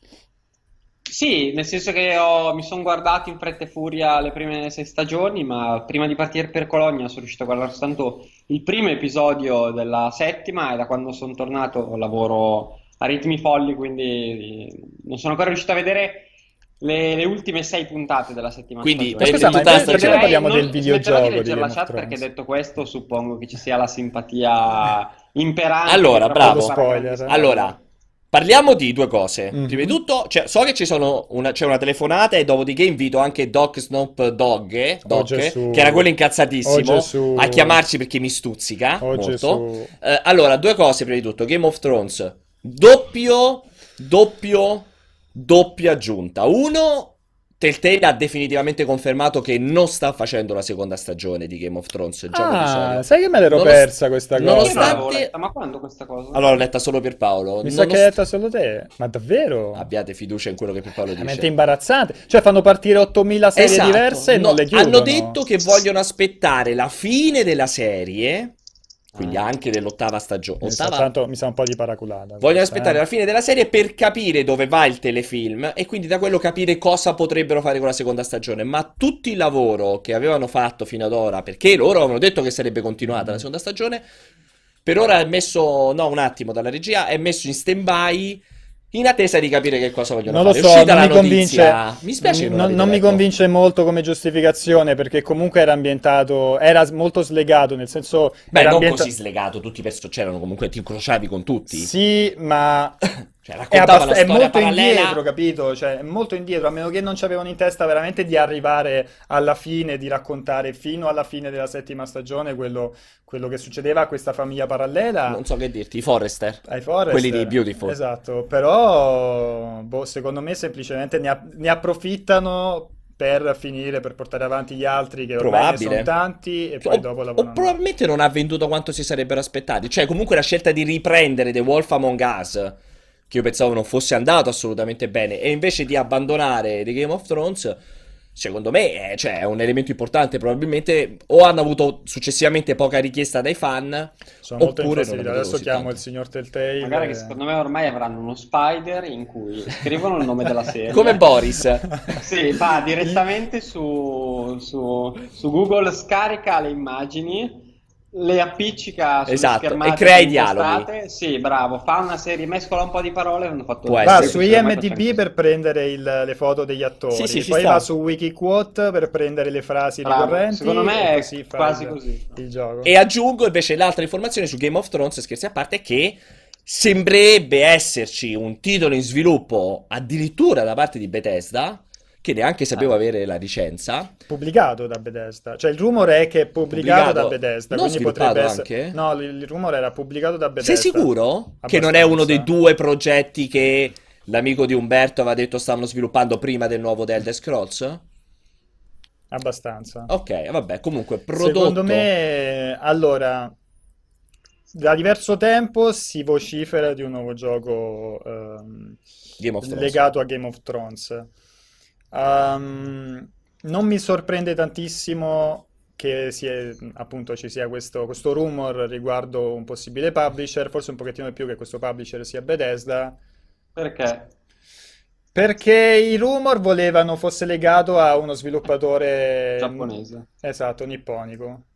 Sì, nel senso che ho- mi sono guardato in fretta e furia le prime sei stagioni, ma prima di partire per Cologna sono riuscito a guardare soltanto il primo episodio della settima e da quando sono tornato lavoro a ritmi folli, quindi non sono ancora riuscito a vedere le, le ultime sei puntate della settima Quindi, stagione. Ma scusa, ma tutta la perché noi parliamo non- del videogioco di di leggere la chat perché detto questo suppongo che ci sia la simpatia imperante. Allora, bravo. Spoiler. spoiler. Allora, parliamo di due cose. Mhm. Prima di tutto, cioè, so che ci sono una, c'è una telefonata e dopodiché invito anche Doc Snoop Dogg, eh, Oh, Doc, Gesù. che era quello Oh, incazzatissimo, Gesù. a chiamarci perché mi stuzzica Oh, molto. Eh, allora, due cose prima di tutto. Game of Thrones, doppio, doppio, doppia aggiunta. Uno, Telltale ha definitivamente confermato che non sta facendo la seconda stagione di Game of Thrones. Già un Ah, episodio. sai che me l'ero Nonost- persa questa cosa? nonostante- letta, ma quando questa cosa? Allora, l'ho letta solo per Paolo. Mi sa che Nonost- hai letta solo te. Ma davvero? Abbiate fiducia in quello che per Paolo Veramente dice. imbarazzante. Cioè fanno partire 8000 serie Esatto. diverse e No, non le chiudono. hanno detto che vogliono aspettare la fine della serie, quindi Ah. anche dell'ottava stagione. Ottava? tanto- mi sa un po' di paraculata. Questa, aspettare eh. la fine della serie per capire dove va il telefilm e quindi da quello capire cosa potrebbero fare con la seconda stagione. Ma tutto il lavoro che avevano fatto fino ad ora, perché loro avevano detto che sarebbe continuata la seconda stagione, per ora è messo, no, un attimo dalla regia, è messo in stand-by in attesa di capire che cosa vogliono Non lo fare. È so, uscita non la mi convince. notizia. Mi spiace non non, non mi convince molto come giustificazione perché comunque era ambientato, era molto slegato, nel senso Beh, non ambienta- così slegato, tutti i personaggi c'erano comunque, ti incrociavi con tutti. Sì, ma (laughs) Cioè, È, raccontava è storia molto parallela. indietro, capito? Cioè, è molto indietro, a meno che non ci avevano in testa veramente di arrivare alla fine, di raccontare fino alla fine della settima stagione quello, quello che succedeva a questa famiglia parallela. Non so che dirti, i Forrester. Ai Forrester. Quelli di Beautiful. Esatto, però boh, secondo me semplicemente ne, app- ne approfittano per finire, per portare avanti gli altri che ormai Probabile. sono tanti e poi O, dopo o lavorano. probabilmente non ha venduto quanto si sarebbero aspettati. Cioè, comunque la scelta di riprendere The Wolf Among Us, che io pensavo non fosse andato assolutamente bene, e invece di abbandonare The Game of Thrones, secondo me è, cioè, è un elemento importante. Probabilmente o hanno avuto successivamente poca richiesta dai fan, Sono oppure non Adesso chiamo tanto. il signor Telltale. Magari che e- secondo me ormai avranno uno spider in cui scrivono il nome della serie. come Boris. (laughs) Sì, va direttamente su, su- su Google, scarica le immagini, le appiccica sulle Esatto, schermate e crea i impostate. Sì, bravo, fa una serie, mescola un po' di parole hanno fatto Può Va su IMDb per prendere il- le foto degli attori, Sì, sì, poi sta. va su Wikiquote per prendere le frasi Bravo, ricorrenti secondo me è così quasi il, così. il gioco. E aggiungo invece l'altra informazione su Game of Thrones, scherzi a parte, che sembrerebbe esserci un titolo in sviluppo addirittura da parte di Bethesda, che neanche sapevo Ah. avere la licenza. Pubblicato da Bethesda, cioè il rumore è che è pubblicato, Pubblicato, da Bethesda, non quindi potrebbe essere... anche? No, il, il rumore era pubblicato da Bethesda. Sei sicuro che non è uno dei Abbastanza. due progetti che l'amico di Umberto aveva detto stanno sviluppando prima del nuovo The Elder Scrolls? Abbastanza. Ok, vabbè, comunque prodotto... Secondo me, allora, da diverso tempo si vocifera di un nuovo gioco ehm, legato a Game of Thrones. Ehm, non mi sorprende tantissimo che sia- appunto ci sia questo, questo rumor riguardo un possibile publisher, forse un pochettino di più che questo publisher sia Bethesda, Perché? perché i rumor volevano fosse legato a uno sviluppatore Giapponese. Esatto, nipponico.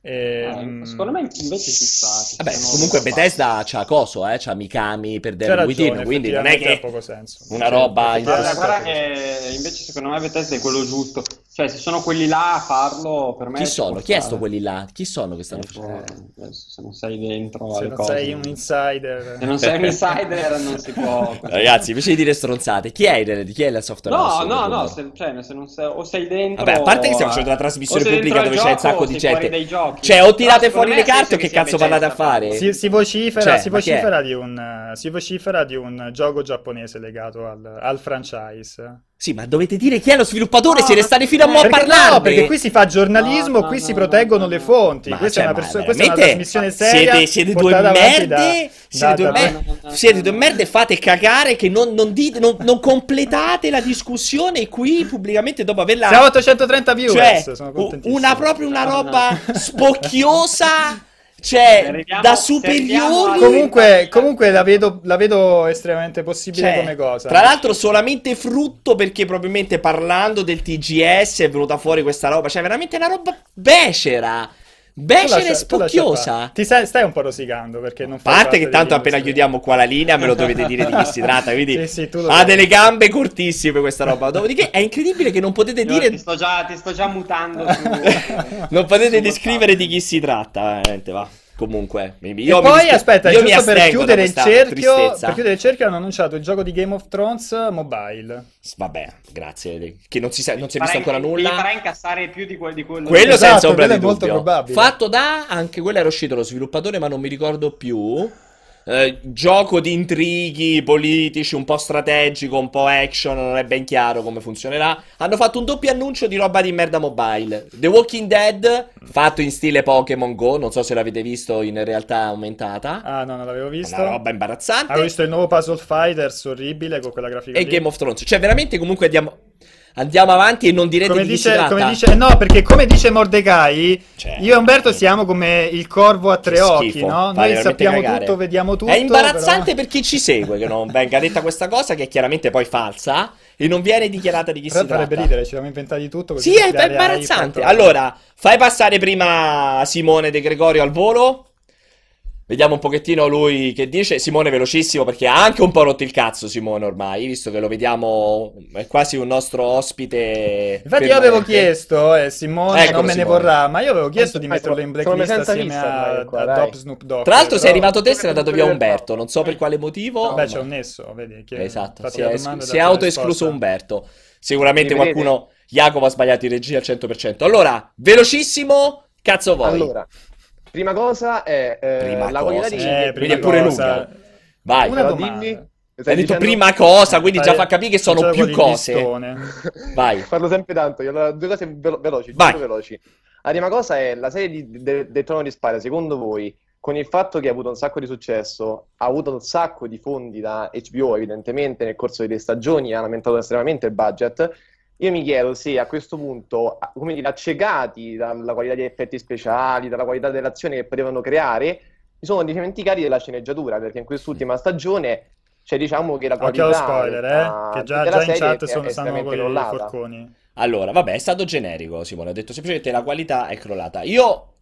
E, Eh, secondo me invece ci sta. Vabbè, comunque Bethesda c'ha coso, eh, c'ha Mikami per c'è Devil Within, quindi non è che ha poco senso. una Sì, roba Guarda, che invece secondo me Bethesda è quello giusto. Cioè, se sono quelli là a farlo, per me Chi sono? Chi è sto quelli là? Chi sono che stanno Eh, facendo? adesso se non sei dentro Se non cose. sei un insider. Se non sei un insider non si può... (laughs) Ragazzi, invece di dire stronzate, chi è, il- chi è la software No, house? no, no, se, cioè, se non sei, o sei dentro... Vabbè, a parte che stiamo facendo una trasmissione pubblica dove c'è un sacco di gente. giochi. Cioè, o tirate fuori le carte o che cazzo parlate a fare? Si, si vocifera, Cioè, si vocifera di un, si vocifera di un gioco giapponese legato al, al franchise. Sì, ma dovete dire chi è lo sviluppatore, No, siete ma- stati fino a mo' a Perché parlarne. no, perché qui si fa giornalismo, No, qui no, si no, proteggono no, le fonti. Ma Questa, cioè, è una, perso- questa è una trasmissione seria. Siete, siete due avanti da- merde, siete due da- da- mer- no, no, no, siete due merde, fate cagare che non, non dite, non, non completate la discussione qui pubblicamente dopo averla... Siamo a 830 viewers, Cioè, sono u- contentissimo. una proprio una No, no. roba spocchiosa, (laughs) cioè, Arriviamo- da superiori... al- Comunque, comunque la vedo, la vedo estremamente possibile Cioè, come cosa. Tra l'altro solamente frutto perché probabilmente parlando del TGS è venuta fuori questa roba, cioè veramente una roba becera, E lascia spocchiosa. Ti stai, stai un po' rosicando perché non A fai parte parte che tanto appena chiudiamo qua la linea me lo dovete dire di chi si tratta, quindi (laughs) Sì, sì, tu lo ha sai. delle gambe cortissime questa roba. Dopodiché è incredibile che non potete Io dire ti, sto già, ti sto già mutando su... (laughs) non potete descrivere di chi si tratta, veramente va. Comunque, mi- E io mi poi dispe- aspetta, io mi giusto per chiudere il cerchio, tristezza. per chiudere il cerchio hanno annunciato il gioco di Game of Thrones mobile. Vabbè, grazie, che non si, sa- non si è visto ancora nulla. Li farà incassare più di, quel, di quello Quello Esatto, senza ombra quello di è molto dubbio. probabile. Fatto da, anche quello era uscito lo sviluppatore, ma non mi ricordo più. Eh, gioco di intrighi politici, un po' strategico, un po' action, non è ben chiaro come funzionerà. Hanno fatto un doppio annuncio di roba di merda mobile. The Walking Dead, fatto in stile Pokémon Go, non so se l'avete visto in realtà aumentata. Ah no, non l'avevo visto. Una roba imbarazzante. Avevo visto il nuovo Puzzle Fighters orribile con quella grafica E lì. Game of Thrones. Cioè, veramente comunque andiamo, andiamo avanti e non direte come di dice, come dice, no, perché come dice Mordecai, Cioè, io e Umberto siamo come il corvo a tre occhi, schifo, no? Noi sappiamo cagare. tutto, vediamo tutto. È imbarazzante però- per chi ci segue che non venga detta questa cosa, che è chiaramente poi falsa e non viene dichiarata di chi Però si farebbe tratta. ridere, ci siamo inventati tutto Sì, è, imbarazzante. Allora, fai passare prima Simone De Gregorio al volo. Vediamo un pochettino lui che dice. Simone velocissimo perché ha anche un po' rotto il cazzo Simone ormai, visto che lo vediamo, è quasi un nostro ospite Infatti io avevo chiesto, e Simone Eccolo, non me ne Simone. vorrà, ma io avevo chiesto di Ma metterlo in blacklist assieme vista a, qua, a. Top Snoop Dogg. Tra l'altro sei però- arrivato te, sei andato via Umberto, non so per quale motivo. Vabbè, ma- c'è un nesso, vedi? Che Esatto, si è, domanda si è autoescluso. Umberto. Sicuramente qualcuno, Jacopo ha sbagliato in regia al 100%. Allora, velocissimo, cazzo vuoi? Allora, prima cosa è eh, Prima la cosa. qualità di... Eh, Quindi prima è pure lunga. Vai. Una Però domanda. dimmi... Hai detto dicendo- prima cosa, quindi già Fai- fa capire che sono più cose. Vai. (laughs) Parlo sempre tanto, io allora, due cose velo- veloci, Vai. veloci. La prima cosa è la serie di, de- del Trono di Spade, secondo voi, con il fatto che ha avuto un sacco di successo, ha avuto un sacco di fondi da HBO, evidentemente, nel corso delle stagioni, hanno aumentato estremamente il budget. Io mi chiedo se a questo punto, come dire, accecati dalla qualità degli effetti speciali, dalla qualità dell'azione che potevano creare, si sono dimenticati della sceneggiatura, perché in quest'ultima stagione c'è diciamo che la Occhio allo qualità spoiler, della- eh? Che già, già in chat sono, stanno estremamente con i forconi. Allora, vabbè, è stato generico, Simone. Ha detto semplicemente la qualità è crollata. Io,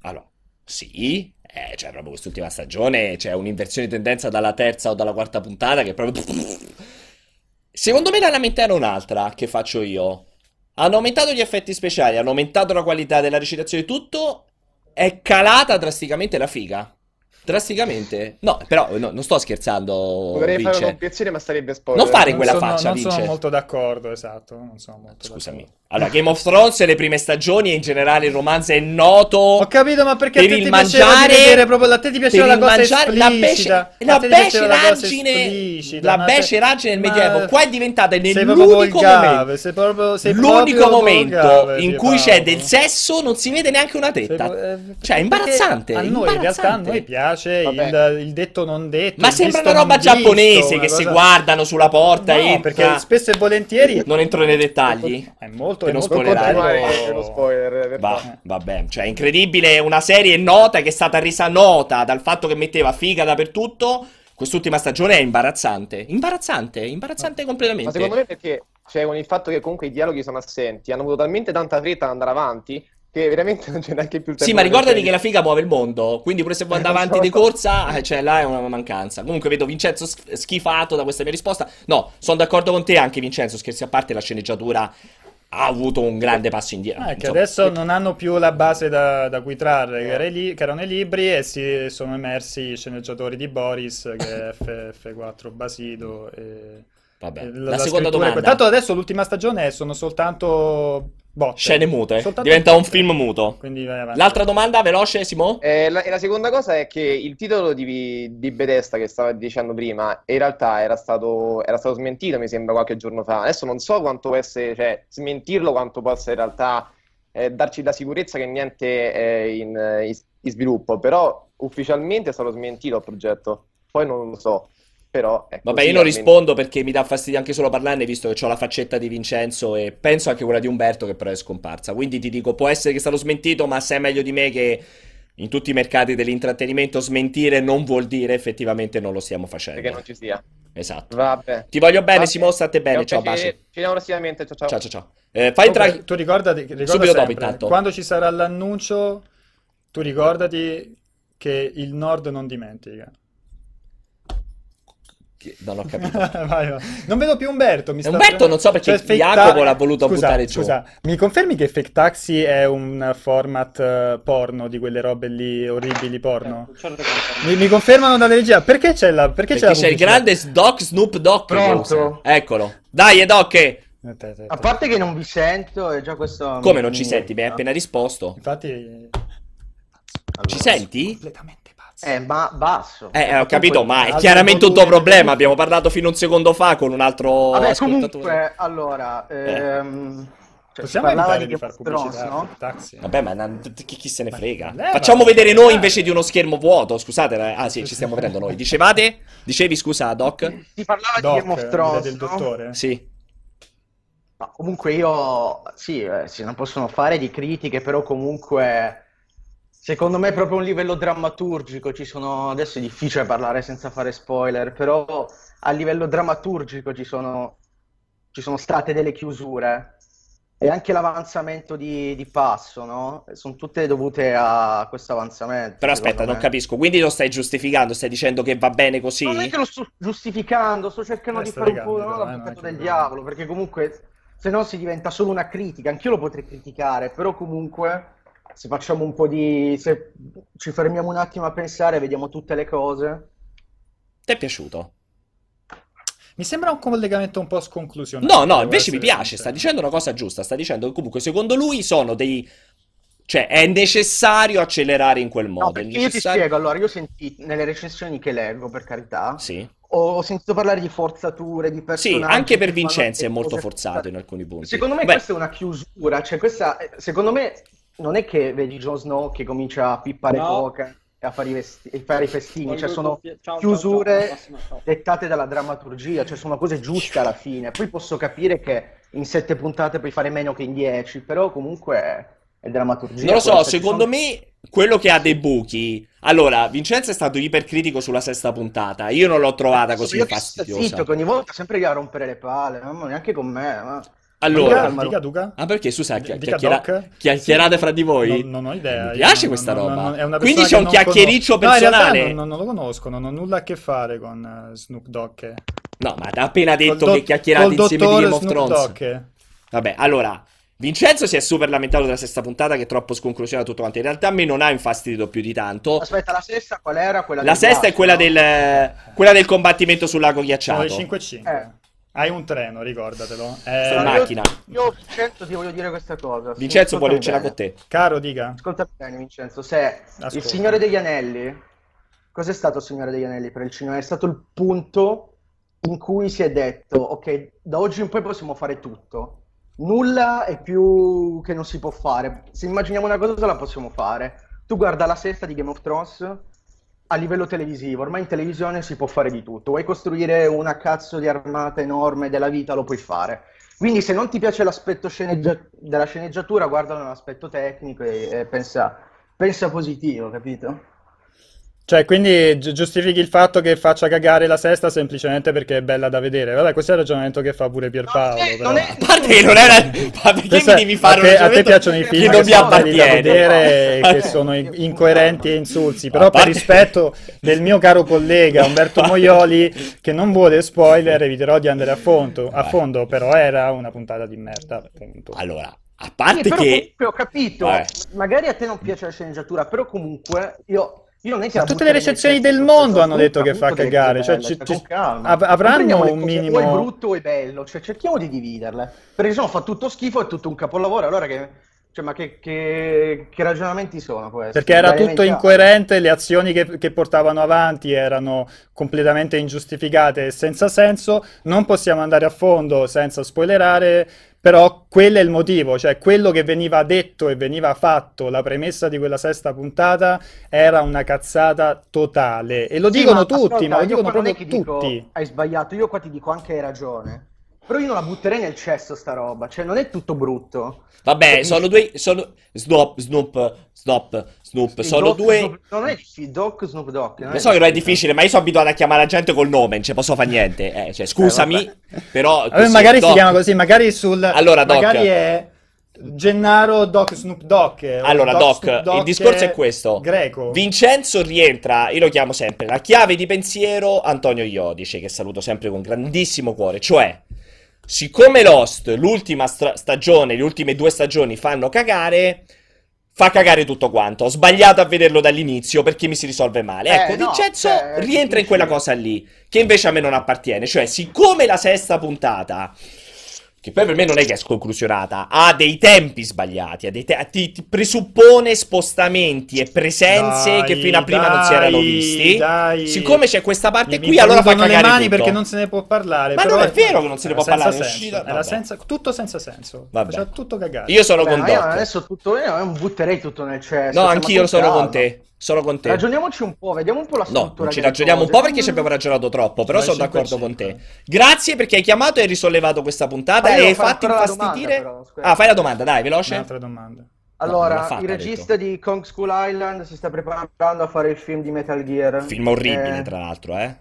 allora, sì, eh, cioè, proprio quest'ultima stagione c'è un'inversione di tendenza dalla terza o dalla quarta puntata che proprio. (laughs) Secondo me la lamentela è un'altra che faccio io. Hanno aumentato gli effetti speciali, hanno aumentato la qualità della recitazione, tutto. È calata drasticamente la figa. Drasticamente. No, però no, non sto scherzando, Vorrei fare Vince. un'obiezione, ma sarebbe spoiler. Non fare Non quella sono, faccia, non sono Vince. molto d'accordo, esatto. Non sono molto Scusami. d'accordo. Allora, Game of Thrones, le prime stagioni e in generale il romanzo è noto. Ho capito, ma perché Per a te il ti mangiare- vedere proprio a te ti piaceva la cosa mangiare- la esplicita. bece- la la beceraggine- esplicita, la beceraggine del ma- Medioevo. Qua è diventata nell'unico momento. sei proprio, sei L'unico proprio momento volgare, in cui c'è del sesso non si vede neanche una tetta. eh, Cioè, è imbarazzante. A noi in realtà a imbarazzante. noi piace il, il detto non detto. Ma sembra una roba visto, giapponese una che si cosa- guardano sulla porta No, entra. perché spesso e volentieri Non entro nei dettagli. è molto, Per è non molto spoilerare. uno spoiler. Va, vabbè, cioè, incredibile. Una serie nota che è stata resa nota dal fatto che metteva figa dappertutto. Quest'ultima stagione è imbarazzante. Imbarazzante, imbarazzante Ma completamente. secondo me perché, cioè, con il fatto che comunque i dialoghi sono assenti, hanno avuto talmente tanta fretta ad andare avanti che veramente (laughs) non c'è neanche più il tempo Sì, ma ricordati che la figa muove il mondo, quindi pure se vuoi andare avanti di corsa, eh, cioè là è una mancanza. Comunque vedo Vincenzo sch- schifato da questa mia risposta. No, sono d'accordo con te anche Vincenzo, scherzi a parte, la sceneggiatura ha avuto un grande passo indietro. Ah, Insomma, adesso non hanno più la base da, da cui trarre, che, Eh. che erano i libri, e si sono emersi i sceneggiatori di Boris, che è F- F4 Basido. E, vabbè. e La, seconda domanda. Tanto adesso l'ultima stagione sono soltanto botte. Scene mute, Soltanto diventa un film muto. Quindi vai avanti. L'altra domanda, veloce, Simo? Eh, la, e la seconda cosa è che il titolo di, di Bethesda che stava dicendo prima, in realtà era stato, era stato smentito, mi sembra, qualche giorno fa. Adesso non so quanto può essere, cioè, smentirlo quanto possa in realtà eh, darci la sicurezza che niente è in, eh, in- in sviluppo, però ufficialmente è stato smentito il progetto. Poi non lo so, però Vabbè, io non almeno. rispondo perché mi dà fastidio anche solo parlarne, visto che ho la faccetta di Vincenzo e penso anche quella di Umberto che però è scomparsa. Quindi ti dico, può essere che è stato smentito, ma sai meglio di me che in tutti i mercati dell'intrattenimento smentire non vuol dire effettivamente non lo stiamo facendo. Perché non ci sia. Esatto. Vabbè. Ti voglio bene, Vabbè. Simo, state bene. Ciao, baci. Ci vediamo prossimamente. Ciao ciao. Ciao, ciao, ciao. Eh, fai tra... Comunque, tu ricordati, ricorda Subito dopo, sempre, intanto. quando ci sarà l'annuncio, tu ricordati che il Nord non dimentica. Non ho capito. (laughs) Vai, vai. Non vedo più Umberto. Mi sta Umberto non so perché Fake Jacopo Ta- l'ha voluto Scusa, buttare giù. Scusa, mi confermi che Fake Taxi è un format eh, porno di quelle robe lì orribili porno? Eh, certo Mi, mi confermano dalle regia. Perché c'è la perché c'è Perché la c'è il grande Doc Snoop Dogg. che Pronto? Eccolo. Dai, Doc. A parte che non vi sento, è già questo. Come non ci senti? Mi hai appena risposto. Infatti Allora, Ci senti? completamente pazzo. Eh, ma basso. Eh, ho capito, ma è chiaramente un tuo problema. Abbiamo parlato fino a un secondo fa con un altro Vabbè, ascoltatore. comunque, allora. Ehm, cioè, si Possiamo evitare di di far pubblicità no? Taxi? Vabbè, ma chi, chi se ne frega? leva, Facciamo vedere leva. noi invece di uno schermo vuoto. Scusate, eh. ah sì, ci stiamo vedendo noi. Dicevate? Dicevi, scusa, Doc? Si parlava Doc, di Game of Thrones, del no? dottore? Sì. Ma comunque io, sì, eh, si non possono fare di critiche, però comunque secondo me è proprio un livello drammaturgico, ci sono, adesso è difficile parlare senza fare spoiler, però a livello drammaturgico ci sono, ci sono state delle chiusure e anche l'avanzamento di, di passo, no? Sono tutte dovute a questo avanzamento. Però aspetta, non capisco. Quindi lo stai giustificando? Stai dicendo che va bene così? Non è che lo sto giustificando, sto cercando Eh, di fare un po' no, l'avvocato del diavolo, perché comunque se no si diventa solo una critica. Anch'io lo potrei criticare, però comunque se facciamo un po' di... se ci fermiamo un attimo a pensare, vediamo tutte le cose. Ti è piaciuto? Mi sembra un collegamento un po' sconclusionato. No, no, invece mi piace. sincero. Sta dicendo una cosa giusta. Sta dicendo che comunque secondo lui sono dei. Cioè, è necessario accelerare in quel No, modo. È perché io ti necessario- spiego, allora, io senti nelle recensioni che leggo, per carità, Sì. ho, ho sentito parlare di forzature, di Sì, personaggi anche per Vincenzi è molto forzato in alcuni punti. Secondo me Beh, questa è una chiusura, cioè questa, eh, secondo me non è che vedi Jon Snow che comincia a pippare No. coca e a fare i, vesti- e fare i festini, Voglio cioè sono ciao, ciao, chiusure ciao, alla prossima, ciao. dettate dalla drammaturgia, cioè sono cose giuste alla fine. Poi posso capire che in sette puntate puoi fare meno che in dieci, però comunque è, drammaturgia. Non lo so, questa, ci secondo sono- me quello che ha dei buchi. Allora, Vincenzo è stato ipercritico sulla sesta puntata. Io non l'ho trovata così Io che sto fastidiosa. zitto, che ogni volta sempre lì a rompere le palle, mamma, neanche con me. ma- Allora, Dica, dica, Duca. ah, perché scusa, Dica, chi- chiacchiera- Doc? chiacchierate Sì, fra di voi? Non, non ho idea. Mi piace non- questa non- roba. non- è una Quindi c'è un non chiacchiericcio conosco. No, personale. non, non lo conosco, non ho nulla a che fare con eh, Snoop Dogg. No, ma ha appena detto Col che do- chiacchierate insieme di Game of Snoop Thrones. Dogg. Vabbè, allora, Vincenzo si è super lamentato della sesta puntata che è troppo sconclusionata tutto quanto. In realtà a me non ha infastidito più di tanto. Aspetta, la sesta qual era? Quella La del sesta è ghiaccio, quella no? del, quella del combattimento sul lago ghiacciato. le 5 e 5. Eh. Hai un treno, ricordatelo. Sono Eh, Allora, macchina. Io, io, Vincenzo, ti voglio dire questa cosa. Vincenzo vuole cena con te. caro, dica. Ascolta bene, Vincenzo. Se Ascolta. il Signore degli Anelli, cos'è stato il Signore degli Anelli per il cinema? È stato il punto in cui si è detto, ok, da oggi in poi possiamo fare tutto. Nulla è più che non si può fare. Se immaginiamo una cosa, la possiamo fare. Tu guarda la sesta di Game of Thrones a livello televisivo, ormai in televisione si può fare di tutto. Vuoi costruire una cazzo di armata enorme della vita, lo puoi fare. Quindi se non ti piace l'aspetto sceneggia- della sceneggiatura, guardalo nell'aspetto tecnico e, e pensa, pensa positivo, capito? Cioè, quindi gi- giustifichi il fatto che faccia cagare la sesta semplicemente perché è bella da vedere. Vabbè, questo è il ragionamento che fa pure Pierpaolo. No, non è- però. non è- A parte che non era. Ma perché Questo mi è- devi fare a un te, a te ragionamento piacciono i che film che mi sono belli da vedere (laughs) e che sono in- incoerenti e insulsi. Però A per rispetto del mio caro collega Umberto (laughs) Moioli, che non vuole spoiler, eviterò di andare a fondo, a fondo, però era una puntata di merda, appunto. Allora, a Sì, parte però che. comunque ho capito, Vabbè. magari a te non piace la sceneggiatura, però comunque io, io non è che Ma tutte le recensioni del mondo hanno detto che fa cagare, cioè, belle, ci- cioè, ci- av- avranno un minimo- è brutto è bello, cioè cerchiamo di dividerle. Perché se no fa tutto schifo, è tutto un capolavoro, allora che, cioè, ma che, che- che ragionamenti sono questi? Perché era tutto incoerente, le azioni che, che portavano avanti erano completamente ingiustificate e senza senso. Non possiamo andare a fondo senza spoilerare, però quello è il motivo, cioè quello che veniva detto e veniva fatto, la premessa di quella sesta puntata era una cazzata totale. E lo Sì, dicono ma tutti, ascolta, ma lo dicono proprio che dico, tutti. hai sbagliato, io qua ti dico anche hai ragione. Però io non la butterei nel cesso sta roba, cioè non è tutto brutto. Vabbè, Capisci? sono due. Sono. Snoop, Snoop, Snoop, Snoop. Il Sono Doc due. Snoop- non è difficile, Doc Snoop Dogg. non Lo so che non è difficile, ma io sono abituato a chiamare la gente col nome, non ci posso fare niente. Eh, cioè, scusami, però. Vabbè, magari si Doc. chiama così, magari sul... Allora, Doc. magari è Gennaro Doc Snoop Dogg. o Allora, Doc, Snoop Dogg il discorso è questo. Greco. Vincenzo rientra, io lo chiamo sempre, la chiave di pensiero Antonio Iodice, che saluto sempre con grandissimo cuore. Cioè, siccome Lost, l'ultima stra- stagione, le ultime due stagioni fanno cagare, fa cagare tutto quanto. Ho sbagliato a vederlo dall'inizio perché mi si risolve male. Eh, Ecco, no, Vincenzo cioè, rientra in quella cosa lì, che invece a me non appartiene. Cioè, siccome la sesta puntata che poi per me non è che è sconclusionata, ha dei tempi sbagliati, ha dei te- ti, ti presuppone spostamenti e presenze Dai, che fino a prima non si erano dai, visti. dai. Siccome c'è questa parte Mi- qui, mi allora fa prendono le cagare mani tutto. perché non se ne può parlare. Ma però non è vero che non se ne era può parlare, senso, vabbè. senza- tutto senza senso. Vabbè. Faceva tutto cagare. Io sono Beh, con Doc. adesso tutto io non butterei tutto nel cesso. No, anch'io sono con te. Sono con te. Ragioniamoci un po', vediamo un po' la No, struttura non ci ragioniamo un po' perché ci abbiamo ragionato troppo, però sono 5 d'accordo con te. 5. Grazie perché hai chiamato e hai risollevato questa puntata io e hai fatto infastidire. domanda, però, ah, fai la domanda, dai, veloce. Un'altra domanda. No, Allora, fatta, il regista di Kong School Island si sta preparando a fare il film di Metal Gear. Film orribile, Eh, tra l'altro, eh.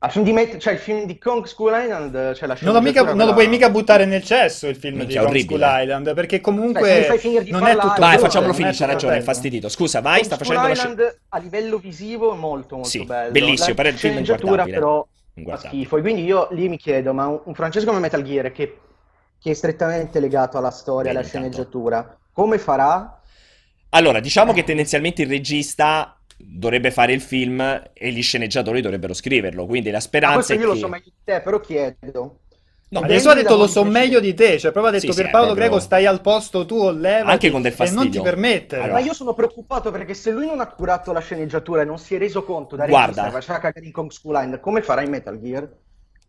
Al film di Met- cioè il film di Kong School Island, c'è la Non lo, mica- non lo puoi mica buttare nel cesso il film Minchia, di Kong orribile. School Island, perché Cioè, comunque di non è tutto Vai, facciamolo c'ha tutto ragione, è bello. fastidito. Scusa, vai, sta Kong facendo la School sci- Island a livello visivo è molto molto Sì, bello. bellissimo, La però il film inguardabile. però fa schifo. E quindi io lì mi chiedo, ma un, un francese come Metal Gear che, che è strettamente legato alla storia, alla Bene, sceneggiatura, come farà? Allora, diciamo che tendenzialmente il regista dovrebbe fare il film e gli sceneggiatori dovrebbero scriverlo, quindi la Ma speranza questo è io lo che... so meglio di te, però chiedo. No, Ma Gesù ha detto lo so meglio di te, cioè proprio ha detto Sì, sì, per Paolo Greco stai al posto tuo, levati Anche con del e non fastidio. ti permettere. Allora. Ma io sono preoccupato perché se lui non ha curato la sceneggiatura e non si è reso conto da Guarda. regista, faceva cagare in Kong School Island, come farà in Metal Gear?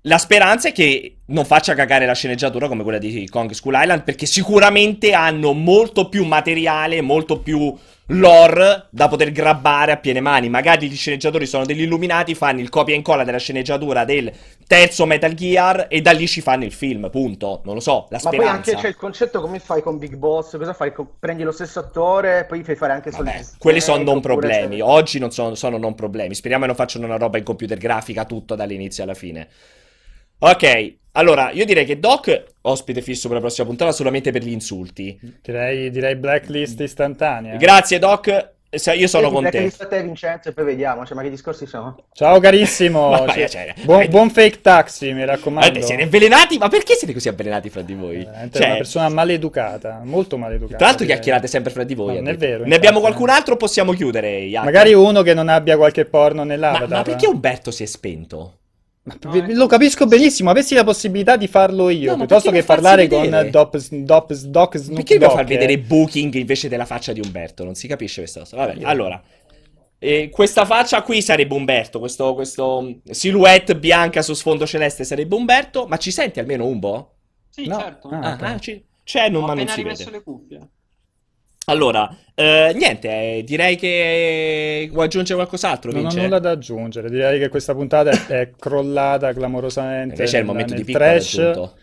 La speranza è che non faccia cagare la sceneggiatura come quella di Kong School Island, perché sicuramente hanno molto più materiale, molto più lore da poter grabbare a piene mani. Magari gli sceneggiatori sono degli illuminati, fanno il copia e incolla della sceneggiatura del terzo Metal Gear e da lì ci fanno il film, punto. Non lo so, la Ma poi speranza. anche c'è il concetto come fai con Big Boss, cosa fai? Prendi lo stesso attore, poi fai fare anche soldi quelli sono non oppure problemi. c'è- Oggi non sono, sono non problemi. Speriamo che non facciano una roba in computer grafica tutto dall'inizio alla fine. Ok, allora io direi che Doc, ospite fisso per la prossima puntata, solamente per gli insulti. Direi, direi blacklist istantanea. Grazie, Doc. Se- Io sono Sì, con te. te Vincenzo e poi vediamo, cioè, ma che discorsi sono? Ciao carissimo, Ma (laughs) vai, Sì. cioè, buon, buon fake taxi, mi raccomando. Guardate, siete avvelenati? Ma perché siete così avvelenati fra di voi? Veramente Cioè, una persona maleducata, molto maleducata. tra l'altro direi. chiacchierate sempre fra di voi. Non è vero, Ne infatti, abbiamo qualcun altro o possiamo chiudere, Jack? Magari uno che non abbia qualche porno Ma, nell'avatar. ma perché Umberto si è spento? Ma p- lo capisco benissimo, avessi la possibilità di farlo io, No, piuttosto che parlare vedere? con Dop, Dop, Doc Snoop Perché Dogg, far vedere eh? Booking invece della faccia di Umberto? Non si capisce questa cosa. Vabbè, allora. eh, questa faccia qui sarebbe Umberto, questo, questo silhouette bianca su sfondo celeste sarebbe Umberto, ma ci senti almeno un po'? Sì, No. certo. Ah, Ah, ok. ah, ci- c'è, non, ma non appena si rimesso vede. le cuffie. Allora, eh, niente, eh, direi che vuoi aggiungere qualcos'altro, Non ho nulla da aggiungere, direi che questa puntata è, è crollata clamorosamente Invece è il nel- momento di nel picco trash. raggiunto.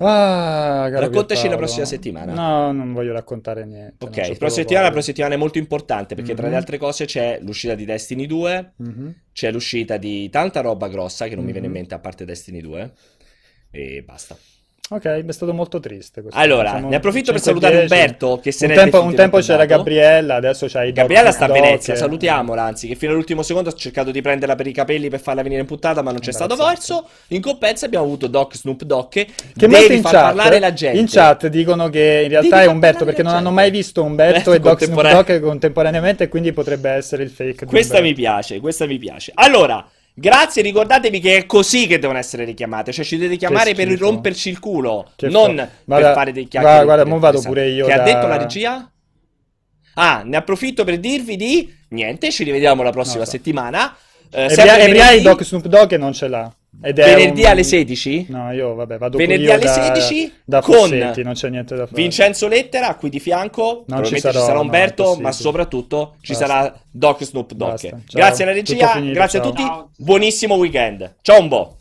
Ah, caro Raccontaci la Pierpaolo. prossima settimana. No, non voglio raccontare niente. non Ok, c'ho proprio prossima settimana, la voglia. prossima settimana è molto importante perché tra le Mhm. altre cose c'è l'uscita di Destiny 2, Mhm. c'è l'uscita di tanta roba grossa che non mi viene in Mhm. mente a parte Destiny 2 e basta. Ok, è stato molto triste questo. Allora, Siamo ne approfitto per 5-10. salutare Umberto che se Un n'è tempo, un tempo c'era. Gabriella, adesso c'hai Doc Gabriella sta a Doc, Venezia, eh. salutiamola, anzi, che fino all'ultimo secondo ho cercato di prenderla per i capelli per farla venire in puntata, ma non c'è stato Imbarazzante. verso. In compenso abbiamo avuto Doc Snoop Dogg che, Che devi far chat, parlare la gente. in chat dicono che in realtà Devi è Umberto perché non hanno mai visto Umberto Eh, e Doc Snoop. Dogg contemporaneamente quindi potrebbe essere il fake Questa mi piace, questa mi piace. Allora, grazie, ricordatevi che è così che devono essere richiamate, cioè ci dovete chiamare per romperci il culo, Che non fa- per Guarda- fare dei chiacchiere. guarda, guarda, vado pure io Che ha da- detto la regia? Ah, ne approfitto per dirvi di niente, ci rivediamo la prossima Non so. settimana. Eh, E il Doc Snoop Dogg non ce l'ha. Ed è Venerdì un- alle 16? No, io vabbè, vado Venerdì alle da, 16 da con Fossetti, non c'è niente da fare. Vincenzo Lettera qui di fianco, probabilmente ci, sarò, sarà no, Umberto, è ma soprattutto ci Basta. sarà Doc Snoop Dogg. Grazie alla regia, finito, grazie a ciao. tutti, Ciao. buonissimo weekend. Ciao un po'.